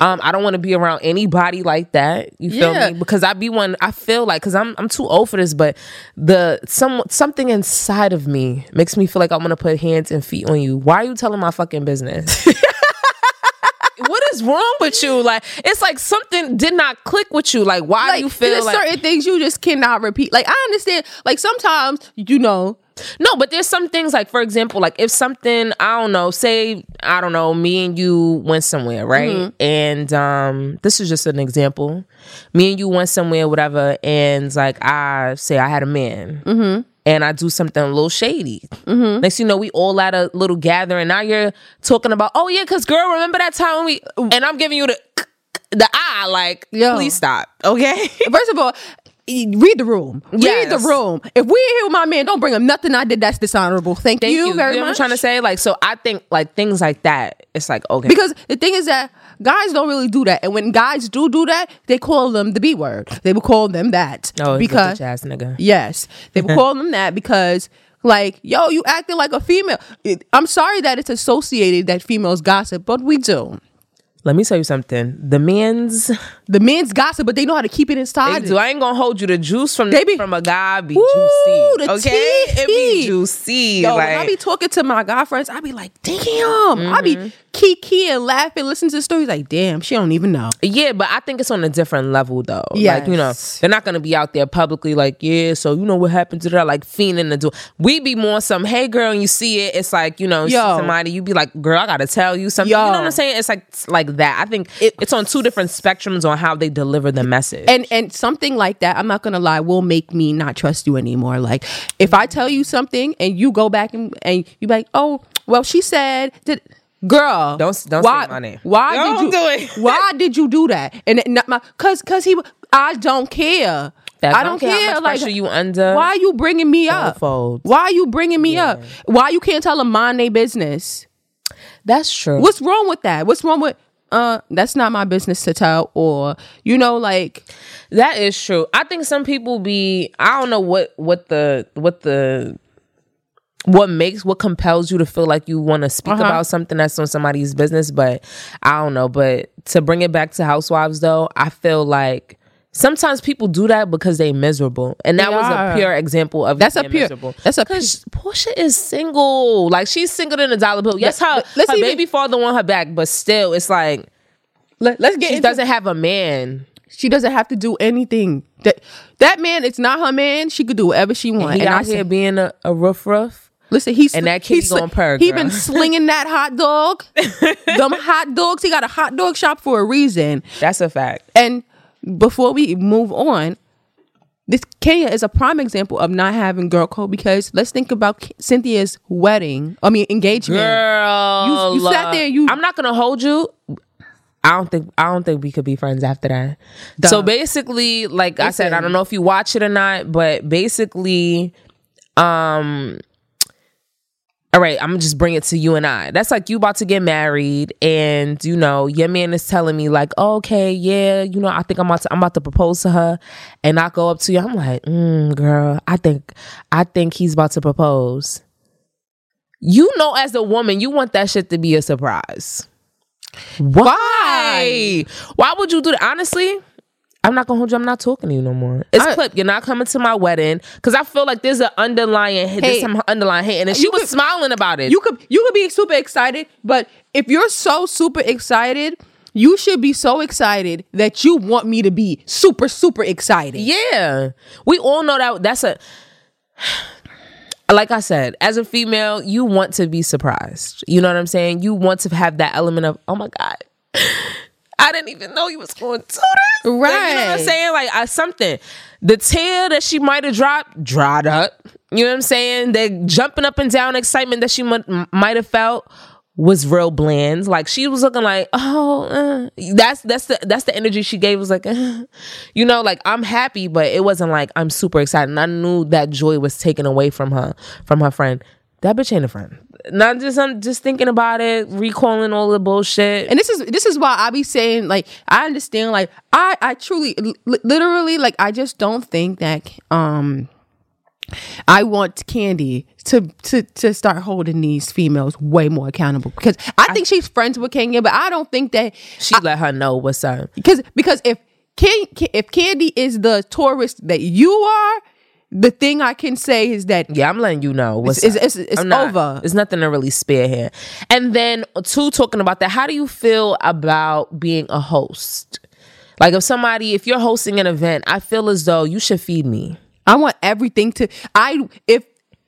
Um, I don't want to be around anybody like that. You feel Yeah. me? Because I be one I feel like cuz I'm I'm too old for this, but the some something inside of me makes me feel like I want to put hands and feet on you. Why are you telling my fucking business? what is wrong with you? Like it's like something did not click with you. Like why like do you feel there's like certain things you just cannot repeat. Like I understand. Like sometimes you know, No, but there's some things like, for example, like if something I don't know, say I don't know, me and you went somewhere, right? Mm-hmm. And um, this is just an example. Me and you went somewhere, whatever, and like I say I had a man, Mm-hmm. and I do something a little shady. Next, you know, we all at a little gathering. Now you're talking about, oh yeah, because girl, remember that time when we? And I'm giving you the the eye, like, Yo. please stop, okay? first of all. Read the room. Read Yes. the room. If we here with my man, don't bring him nothing I did that's dishonorable. Thank, Thank you, you. very you know what I'm much. trying to say? Like, so I think like things like that. It's like okay, Because the thing is that guys don't really do that, and when guys do do that, they call them the B word. They will call them that oh, because ass nigga. Yes, they would call them that because, like, yo, you acting like a female. I'm sorry that it's associated that females gossip, but we do. Let me tell you something. The men's The men's gossip, but they know how to keep it they inside. do. I ain't gonna hold you. The juice from They be- from a guy be Woo, juicy. the Okay, it be juicy. Yo, like, when I be talking to my guy friends, I be like, damn. I Mm-hmm. be kiki and laughing, listening to the stories like, damn, she don't even know. yeah, but I think it's on a different level though. Like, you know, they're not gonna be out there publicly like, yeah, so you know what happened to that, like fiending to do. We be more some, hey girl, and you see it, it's like, you know, Yo. somebody, you be like, girl, I gotta tell you something. Yo. You know what I'm saying? It's like it's like that. I think it, it's on two different spectrums on how they deliver the message. and and something like that i'm not gonna lie will make me not trust you anymore like if i tell you something and you go back and, and you be like oh well she said that girl Don't- don't say why, my name. why Don't did you do it. why did you do that and it- not my because because he i don't care That's i don't care, how much like pressure you under. why are you bringing me up fold. why are you bringing me up why you can't tell them mind their business That's true. what's wrong with that what's wrong with uh that's not my business to tell or you know like That is true. I think some people be I don't know what what the what the what makes what compels you to feel like you want to speak Uh-huh. about something that's on somebody's business but i don't know but to bring it back to housewives though i feel like sometimes people do that because they miserable and that They was are. a pure example of That's a pure- miserable that's a because Porsha is single like she's single than a dollar bill yes her, Let- let's her even- baby father on her back but still it's like Let, us get she into doesn't have a man she doesn't have to do anything. That that man, it's not her man. She could do whatever she wants. he And I out here said, being a, a roof roof listen, he's and that he's gonna purr, He been slinging that hot dog, them hot dogs. He got a hot dog shop for a reason. that's a fact And before we move on, this Kenya is a prime example of not having girl code because let's think about Cynthia's wedding. I mean engagement. Girl, You- you sat there, you- I'm not gonna hold you. I don't think I don't think we could be friends after that. So basically, like I said, I don't know if you watch it or not, but basically, um, all right, I'm gonna just bring it to you and I. That's like you about to get married, and you know your man is telling me like, oh, okay, yeah, you know, I think I'm about to I'm about to propose to her, and I go up to you, I'm like, mm, girl, I think I think he's about to propose. You know, as a woman, you want that shit to be a surprise. Why? Why would you do that? Honestly, I'm not gonna hold you. I'm not talking to you no more. It's I- clip. You're not coming to my wedding because I feel like there's an underlying hate. There's some underlying hate, and she was could- smiling about it. You could you could be super excited, but if you're so super excited, you should be so excited that you want me to be super super excited. Yeah. We all know that that's a like I said, as a female, you want to be surprised. You know what I'm saying? You want to have that element of, oh my God. I didn't even know you was going to this. Like, you know what I'm saying? Like I, something. The tear that she might have dropped, dried up. You know what I'm saying? The jumping up and down excitement that she might might have felt was real bland. Like she was looking like, oh, uh. that's that's the that's the energy she gave. Was like, uh. you know, like I'm happy, but it wasn't like I'm super excited. And I knew that joy was taken away from her from her friend. That bitch ain't a friend. Not just I'm just thinking about it, recalling all the bullshit. And this is this is why I be saying like I understand like I I truly li- literally like I just don't think that um I want Kandi to to to start holding these females way more accountable because I think she's friends with Kenya, but I don't think that she let her know what's up. because because if Can, if Kandi is the tourist that you are, the thing I can say is that Yeah, I'm letting you know what's It's- it's- it's I'm not- over. There's nothing to really spare here. And then two, talking about that, how do you feel about being a host? Like if somebody, if you're hosting an event, I feel as though you should feed me. I want everything to I if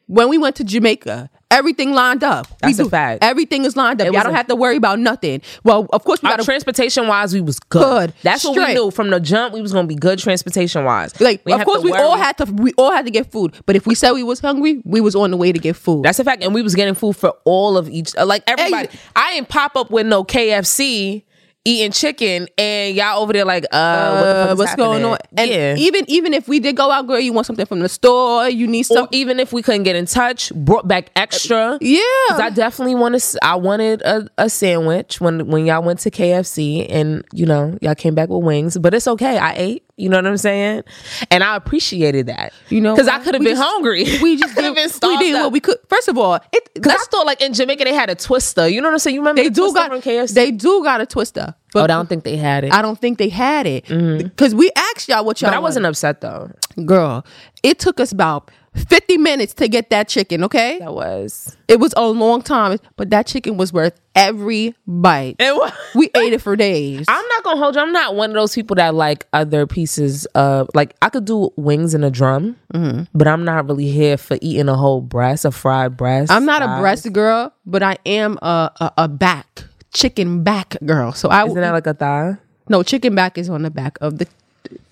when we went to Jamaica, everything lined up. That's we a fact. Everything is lined up. It Y'all don't a- have to worry about nothing. Well, of course we got transportation wise, we was good. Good. That's what we knew from the jump. We was gonna be good transportation wise. like We of course to we all had to we all had to get food. But if we said we was hungry, we was on the way to get food. That's a fact, and we was getting food for all of each. uh, Like everybody, I didn't pop up with no KFC eating chicken, and y'all over there like, uh, what the uh, what's going on? And yeah. even even if we did go out, girl, you want something from the store, you need some even if we couldn't get in touch, brought back extra. yeah I definitely wanted. I wanted a, a sandwich when when y'all went to KFC, and you know y'all came back with wings. But it's okay. I ate. You know what I'm saying? And I appreciated that. You know because I could have been just- hungry. we just could have been we did what we could. First of all, it I thought like in Jamaica they had a twister. You know what I'm saying? You remember they the do got from KFC? they do got a twister. oh, But I don't think they had it. I don't think they had it mm-hmm. because we asked y'all what y'all. but I wasn't upset though. girl. It took us about fifty minutes to get that chicken. Okay, That was. it was a long time, but that chicken was worth every bite. It was. We ate it for days. I'm not gonna hold you. I'm not one of those people that like other pieces of like I could do wings in a drum, Mm-hmm. but I'm not really here for eating a whole breast, a fried breast. I'm not a fries. breast girl, but I am a, a a back chicken back girl. So I Isn't that like a thigh? no chicken back is on the back of the.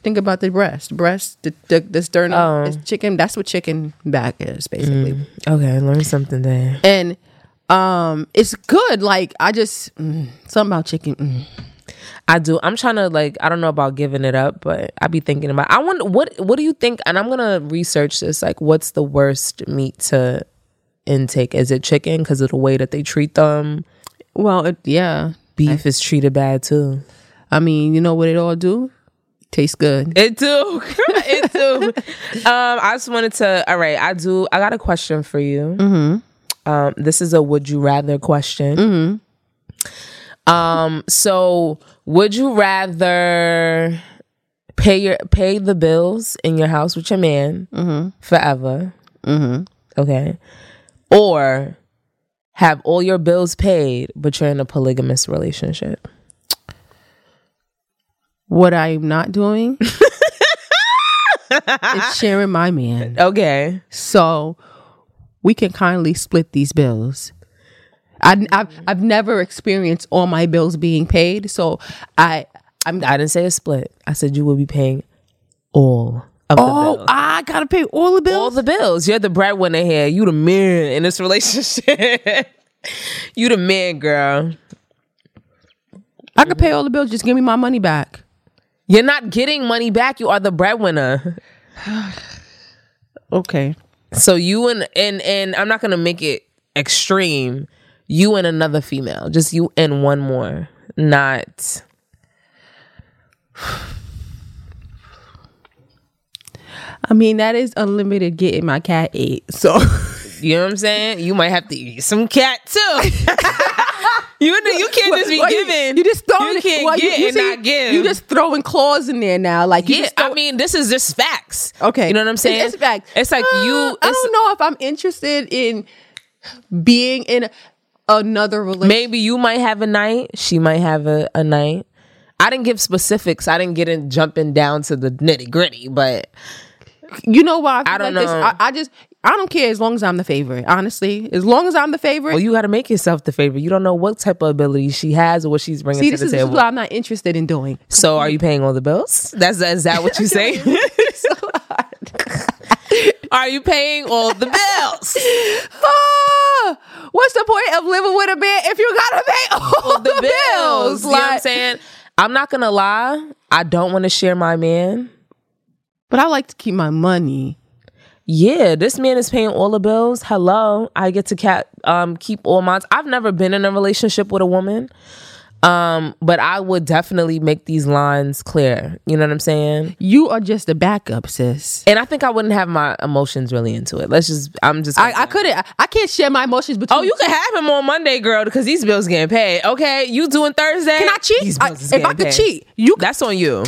Think about the breast, breast, the the, the sternum Oh. is chicken. That's what chicken back is basically. Okay, learn something there. and um it's good like i just mm, something about chicken mm. I do. I'm trying to like. I don't know about giving it up, but I'd be thinking about. I wonder what. What do you think? And I'm gonna research this. Like, what's the worst meat to intake? Is it chicken because of the way that they treat them? well it, yeah Beef is treated bad too. i mean you know what it all do Tastes good. It do. it do. Um, I just wanted to. All right, I do. I got a question for you. Mm-hmm. Um, this is a would you rather question. Mm-hmm. Um, so would you rather pay your pay the bills in your house with your man forever? Mm-hmm. Okay, or have all your bills paid, but you're in a polygamous relationship. What I'm not doing is sharing my man. Okay. So we can kindly split these bills. I, I've, I've never experienced all my bills being paid. So I, I'm, I didn't say a split. I said you will be paying all of the oh. I gotta pay all the bills. all the bills. You're the breadwinner here. You the man in this relationship. you the man, girl. I could pay all the bills. Just give me my money back. You're not getting money back. You are the breadwinner. Okay. So you and and and I'm not gonna make it extreme. You and another female. Just you and one more. Not I mean, that is unlimited getting my cat ate. So you know what I'm saying? You might have to eat some cat too. you you can't just be Well, you- giving. You, just throwing You can't well, get and not give. You just throwing claws in there now. Like you yeah, throw- I mean, this is just facts. Okay. you know what I'm saying? It's, it's fact. It's like Uh, you. I don't know if I'm interested in being in another relationship. Maybe you might have a night. She might have a, a night. I didn't give specifics. I didn't get in jumping down to the nitty gritty, but You know why? I, I don't like This? know. I, I just I don't care as long as I'm the favorite. Honestly, as long as I'm the favorite. well, you got to make yourself the favorite. You don't know what type of ability she has or what she's bringing See, to the is, this is table. what I'm not interested in doing. so, are you paying all the bills? That's is that what you say? are you paying all the bills? Ah, what's the point of living with a man if you gotta pay all the bills. You know what I'm saying? I'm not gonna lie. I don't want to share my man. But I like to keep my money. Yeah, this man is paying all the bills. Hello, I get to cat um keep all mine. I've never been in a relationship with a woman, um, but I would definitely make these lines clear. You know what I'm saying? You are just a backup, sis. And I think I wouldn't have my emotions really into it. Let's just, I'm just. I, I couldn't. I, I can't share my emotions between. Oh, you can have him on Monday, girl, because these bills getting paid. Okay, you doing Thursday? Can I cheat? I- if I could paid. cheat, you- That's on you.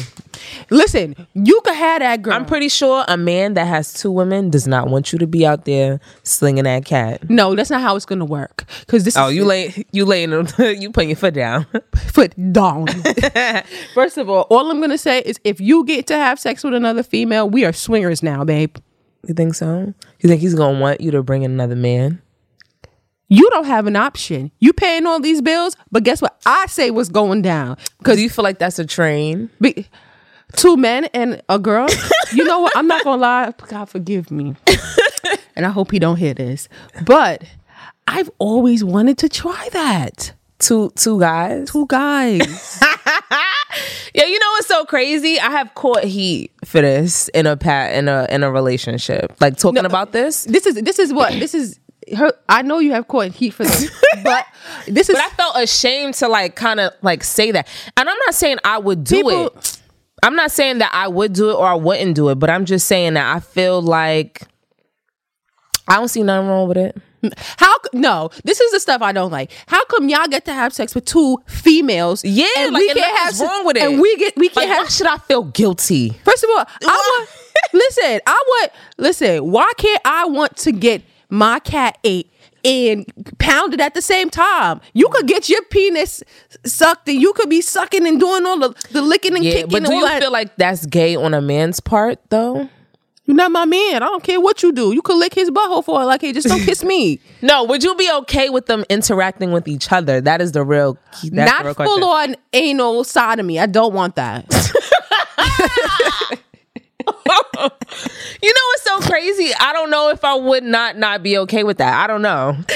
Listen. You could have that girl. I'm pretty sure a man that has two women does not want you to be out there slinging that cat. No, that's not how it's gonna work. Because this Oh, is you lay, you laying, you putting your foot down. foot down. First of all, all I'm gonna say is if you get to have sex with another female, we are swingers now, babe. You think so? You think he's gonna want you to bring in another man? You don't have an option. You paying all these bills, but guess what? I say what's going down. Because you feel like that's a train. Be, two men and a girl. you know what? I'm not gonna lie. God forgive me, and I hope he don't hear this. But I've always wanted to try that. Two two guys. Two guys. Yeah, you know what's so crazy? I have caught heat for this in a pat in a in a relationship. Like talking about this. this is this is what this is. Her, I know you have caught heat for this, but this is But I felt ashamed to like kind of like say that. And I'm not saying I would do People- it. I'm not saying that I would do it or I wouldn't do it, but I'm just saying that I feel like I don't see nothing wrong with it. how no. This is the stuff I don't like. How come y'all get to have sex with two females? Yeah, and like, we and can't have wrong with it. and we get we Like, can't why have should I feel guilty? First of all, I want listen. I want listen. Why can't I want to get my cat ate and pounded at the same time? You could get your penis sucked, and you could be sucking and doing all the, the licking and Yeah, kicking. but and do you that. feel like that's gay on a man's part though? You're not my man. I don't care what you do. You could lick his butthole for it. Like, hey, just don't kiss me. No, would you be okay with them interacting with each other? That is the real key. That's the real not question. full on anal sodomy. I don't want that. You know what's so crazy? I don't know if I would not not be okay with that. I don't know.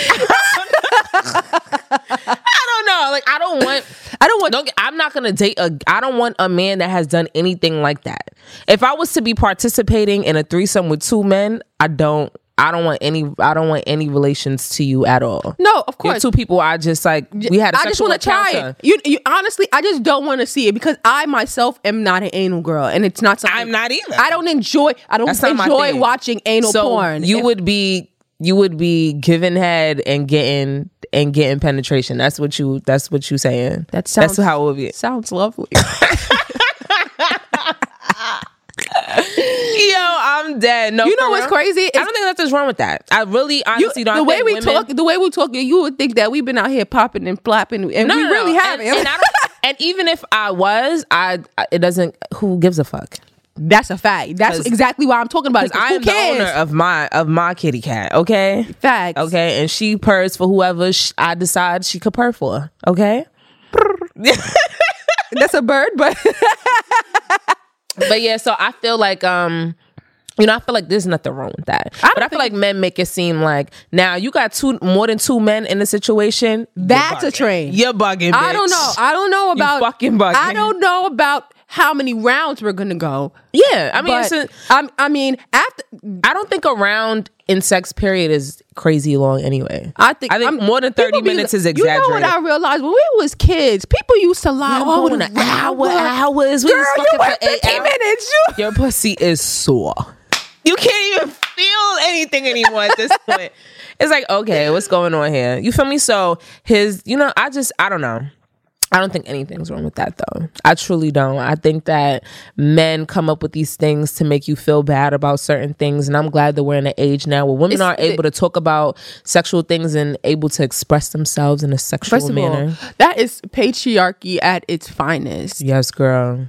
I don't know. Like I don't want. I don't want. Don't. get- I'm not gonna date a. I don't want a man that has done anything like that. If I was to be participating in a threesome with two men, I don't. I don't want any I don't want any relations to you at all. No, of You're course. two people I just like we had a I just want to try it. You, you honestly, I just don't want to see it because I myself am not an anal girl, and it's not something I'm not either. I don't enjoy. I don't That's enjoy watching anal so porn. you If- would be you would be giving head and getting and getting penetration. That's what you that's what you saying. That sounds- that's how it would be. sounds lovely. Yo, I'm dead. No, You know what's real. crazy? I don't think nothing's wrong with that. I really You- honestly don't. the way we women- talk, the way we talk, you would think that we've been out here popping and flapping, and No, we no, no. really And- haven't. And, I don't, and even if I was, I it doesn't. Who gives a fuck? That's a fact. That's exactly why I'm talking about it. I am the owner of my of my kitty cat. Okay. Facts. Okay, and she purrs for whoever sh- I decide she could purr for. Okay. That's a bird, but but yeah, so I feel like um you know, I feel like there's nothing wrong with that. don't but I feel like men make it seem like now you got two more than two men in the situation. That's a train. You're bugging. I don't know. I don't know about fucking bugging. I don't know about how many rounds we're gonna go. Yeah, I mean, But it's a, I, I mean, after I don't think a round in sex period is crazy long anyway. I think I think I'm- more than thirty people be- minutes is You know what I realized when we was kids, people used to lie all an hour, hours. We Girl, was you went for eight 15 hours. minutes. You Your pussy is sore. You can't even feel anything anymore at this point. It's like, okay, what's going on here? You feel me? So his, you know, I just, I don't know. I don't think anything's wrong with that though. I truly don't. I think that men come up with these things to make you feel bad about certain things. And I'm glad that we're in an age now where women It's- are able to talk about sexual things and able to express themselves in a sexual First of all, manner. that is patriarchy at its finest. yes, girl.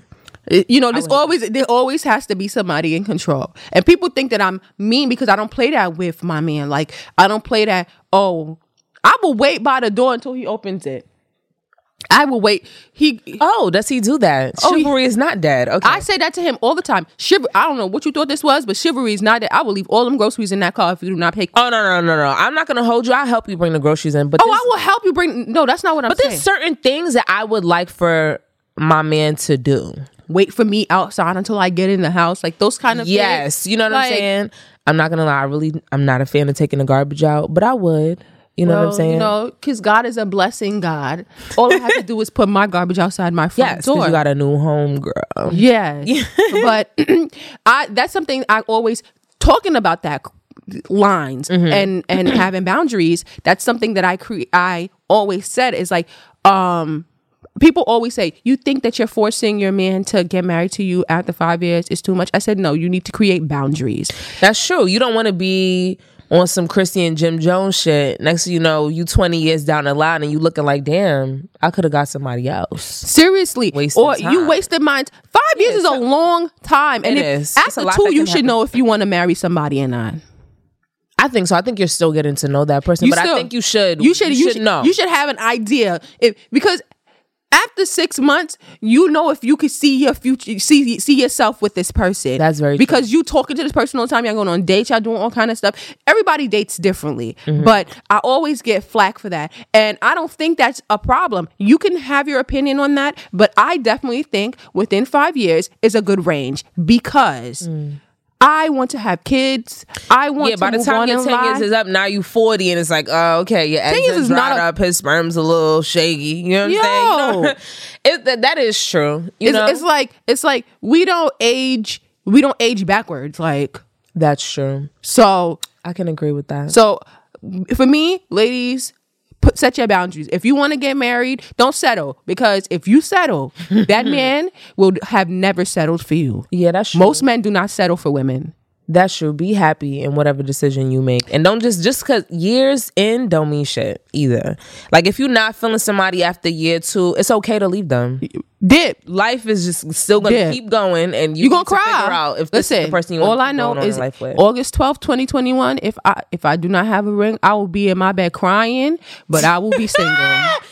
It- You know, there's always there always has to be somebody in control. And people think that I'm mean because I don't play that with my man. Like I don't play that. Oh, I will wait by the door until he opens it. I will wait. He. Oh, does he do that? Oh, he- is not dead. Okay. I say that to him all the time. Chiv- I don't know what you thought this was, but chivalry is not dead. I will leave all them groceries in that car if you do not pay. Oh no no no no! I'm not gonna hold you. I'll help you bring the groceries in. But Oh, I will help you bring. No, that's not what I'm saying. but saying. there's certain things that I would like for my man to do. Wait for me outside until I get in the house, like those kind of. things. Yes, you know what Like, I'm saying. I'm not gonna lie. I really, I'm not a fan of taking the garbage out, but I would. You know what I'm saying? You know, because God is a blessing God. All I have to do is put my garbage outside my front yes, door. you got a new home, girl. yeah. but I that's something I always talking about that lines Mm-hmm. and and having boundaries. That's something that I create. I always said is like um people always say you think that you're forcing your man to get married to you after 5 years is too much. I said no, you need to create boundaries. That's true. You don't want to be on some Christian Jim Jones shit. Next, thing you know, you 20 years down the line and you looking like, damn, I could have got somebody else. Seriously, Wasted or you wasted mine. Five years is a long time, and It is. After two, you should happen. know if you want to marry somebody or not. I think so. I think you're still getting to know that person, You but still- I think you should. You should. You, should know. You should have an idea if because after six months, you know if you could see your future, see see yourself with this person. That's very true. because you talking to this person all the time. Y'all going on dates. Y'all doing all kind of stuff. Everybody dates differently, Mm-hmm. but I always get flack for that, and I don't think that's a problem. You can have your opinion on that, but I definitely think within five years is a good range because. I want to have kids. I want yeah, to by the time your in 10 years is up, now you 40 and it's like, oh, okay, your eggs is dried up, his sperm's a little shaky. You know what I'm saying? You know? It, that, that is true. You it's, know? it's like it's like we don't age we don't age backwards like That's true. so I can agree with that. so for me ladies put set your boundaries. If you want to get married don't settle because if you settle that man will have never settled for you. Yeah, that's true. most men do not settle for women That's should Be happy in whatever decision you make, and don't just just because years in don't mean shit either. Like if you're not feeling somebody after year two, it's okay to leave them. dip Life is just still gonna Yeah. keep going, and you you gonna cry figure out if this Listen, is the person you all i know is life with. august twelfth, 2021 if i if i do not have a ring i will be in my bed crying but i will be single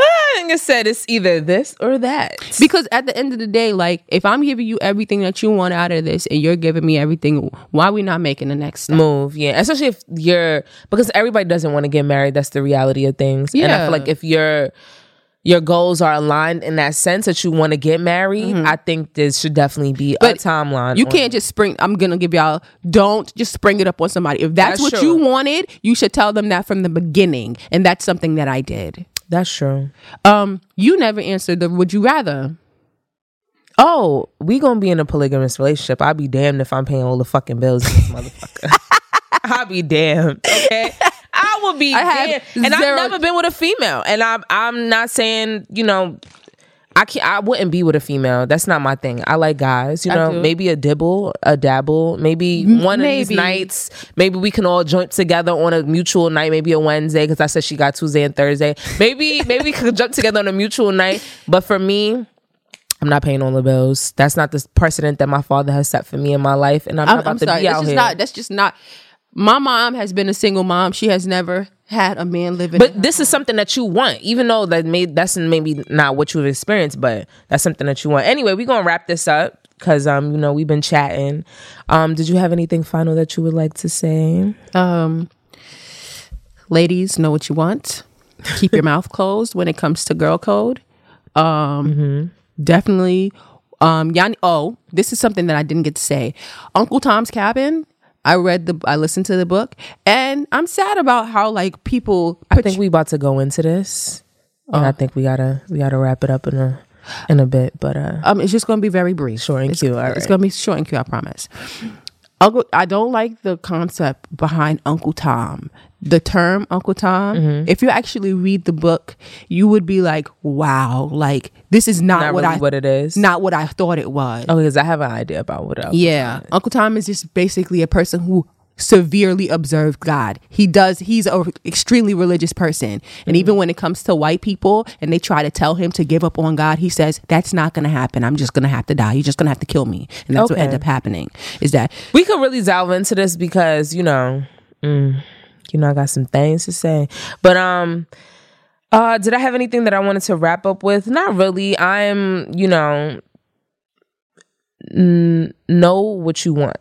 I said, it's either this or that. Because at the end of the day, like if I'm giving you everything that you want out of this and you're giving me everything, why are we not making the next step? move yeah especially if you're because everybody doesn't want to get married that's the reality of things Yeah. and i feel like if you're your goals are aligned in that sense that you want to get married, I think this should definitely be Mm-hmm. But a timeline. You can't just spring. I'm gonna give y'all. Don't just spring it up on somebody. If that's, That's what true. you wanted, you should tell them that from the beginning. And that's something that I did. That's true. Um, you never answered the would you rather. Oh, we gonna be in a polygamous relationship. I'll be damned if I'm paying all the fucking bills this motherfucker. I'll be damned. Okay. I will be I damned. And zero- I've never been with a female. And I'm I'm not saying, you know, I can't I wouldn't be with a female. That's not my thing. I like guys, you know, maybe a dibble, a dabble, maybe one of these maybe. nights, maybe we can all join together on a mutual night, maybe a Wednesday, because I said she got Tuesday and Thursday. Maybe maybe we could jump together on a mutual night. But for me, I'm not paying all the bills. That's not the precedent that my father has set for me in my life, and I'm, I'm, not about I'm to sorry. be That's out just here. not. That's just not. My mom has been a single mom. She has never had a man living. but this is something that you want, even though that may that's maybe not what you've experienced, but that's something that you want. Anyway, we're gonna wrap this up because um you know we've been chatting. Um, did you have anything final that you would like to say? um, ladies, know what you want. Keep your mouth closed when it comes to girl code. Um, definitely. Um, Yanni. Oh, this is something that I didn't get to say. Uncle Tom's Cabin. I read the. I listened to the book, and I'm sad about how like people. I think we about to go into this, and I think we gotta we gotta wrap it up in a in a bit. But uh, Um, it's just to be very brief. Short and it's, cute, It's right. going to be short and cute. I promise. Uncle, I don't like the concept behind Uncle Tom. The term Uncle Tom. Mm-hmm. If you actually read the book, you would be like, "Wow, like this is not, not what really I what it is. not what I thought it was." Oh, because I have an idea about what else. Yeah, Uncle Tom is just basically a person who severely observed God. He does. He's a extremely religious person, and even when it comes to white people and they try to tell him to give up on God, he says that's not going to happen. I'm just going to have to die. You're just going to have to kill me, and that's what Okay. ended up happening. Is that we could really delve into this because you know mm, you know i got some things to say but um uh did i have anything that i wanted to wrap up with not really i'm you know n- know what you want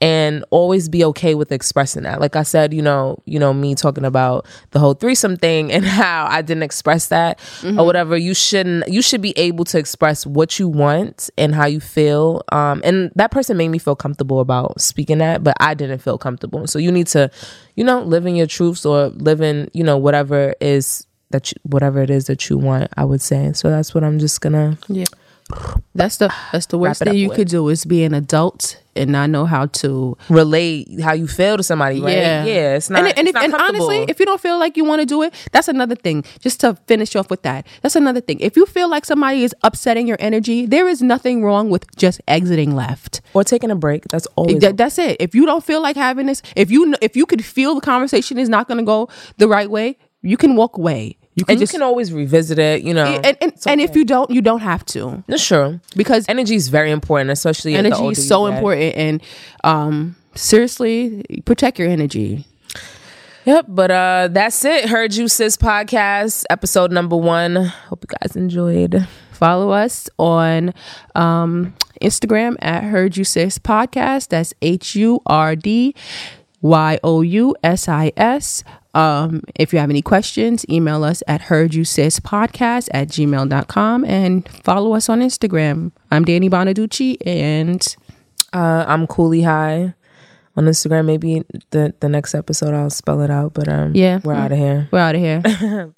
and always be okay with expressing that. Like i said you know you know me talking about the whole threesome thing and how i didn't express that or whatever you shouldn't you should be able to express what you want and how you feel. Um and that person made me feel comfortable about speaking that but i didn't feel comfortable. So you need to you know live in your truths or live in you know whatever is that you, whatever it is that you want i would say. So that's what i'm just gonna yeah? That's the that's the worst thing you with. could do is be an adult and not know how to relate how you feel to somebody right Yeah, yeah it's not And, and, if, not and honestly, if you don't feel like you want to do it, that's another thing. Just to finish off with that, that's another thing. If you feel like somebody is upsetting your energy, there is nothing wrong with just exiting left. or taking a break. That's always That- that's it. If you don't feel like having this, if you if you could feel the conversation is not going to go the right way, you can walk away. You can and just you can always revisit it. You know, and and, and if you don't, you don't have to that's true because energy is very important, especially energy is so important. And um, seriously, protect your energy. Yep, but uh, that's it. Hurd you sis podcast episode number one. Hope you guys enjoyed. Follow us on um, Instagram at Hurd You Sis Podcast. That's H U R D Y O U S I S. Um, if you have any questions, email us at hurd you sis podcast at gmail.com and follow us on Instagram. I'm Danny Bonaducci and Uh, I'm Cooley High on Instagram. Maybe the the next episode I'll spell it out. But um, Yeah. we're out of here. we're out of here.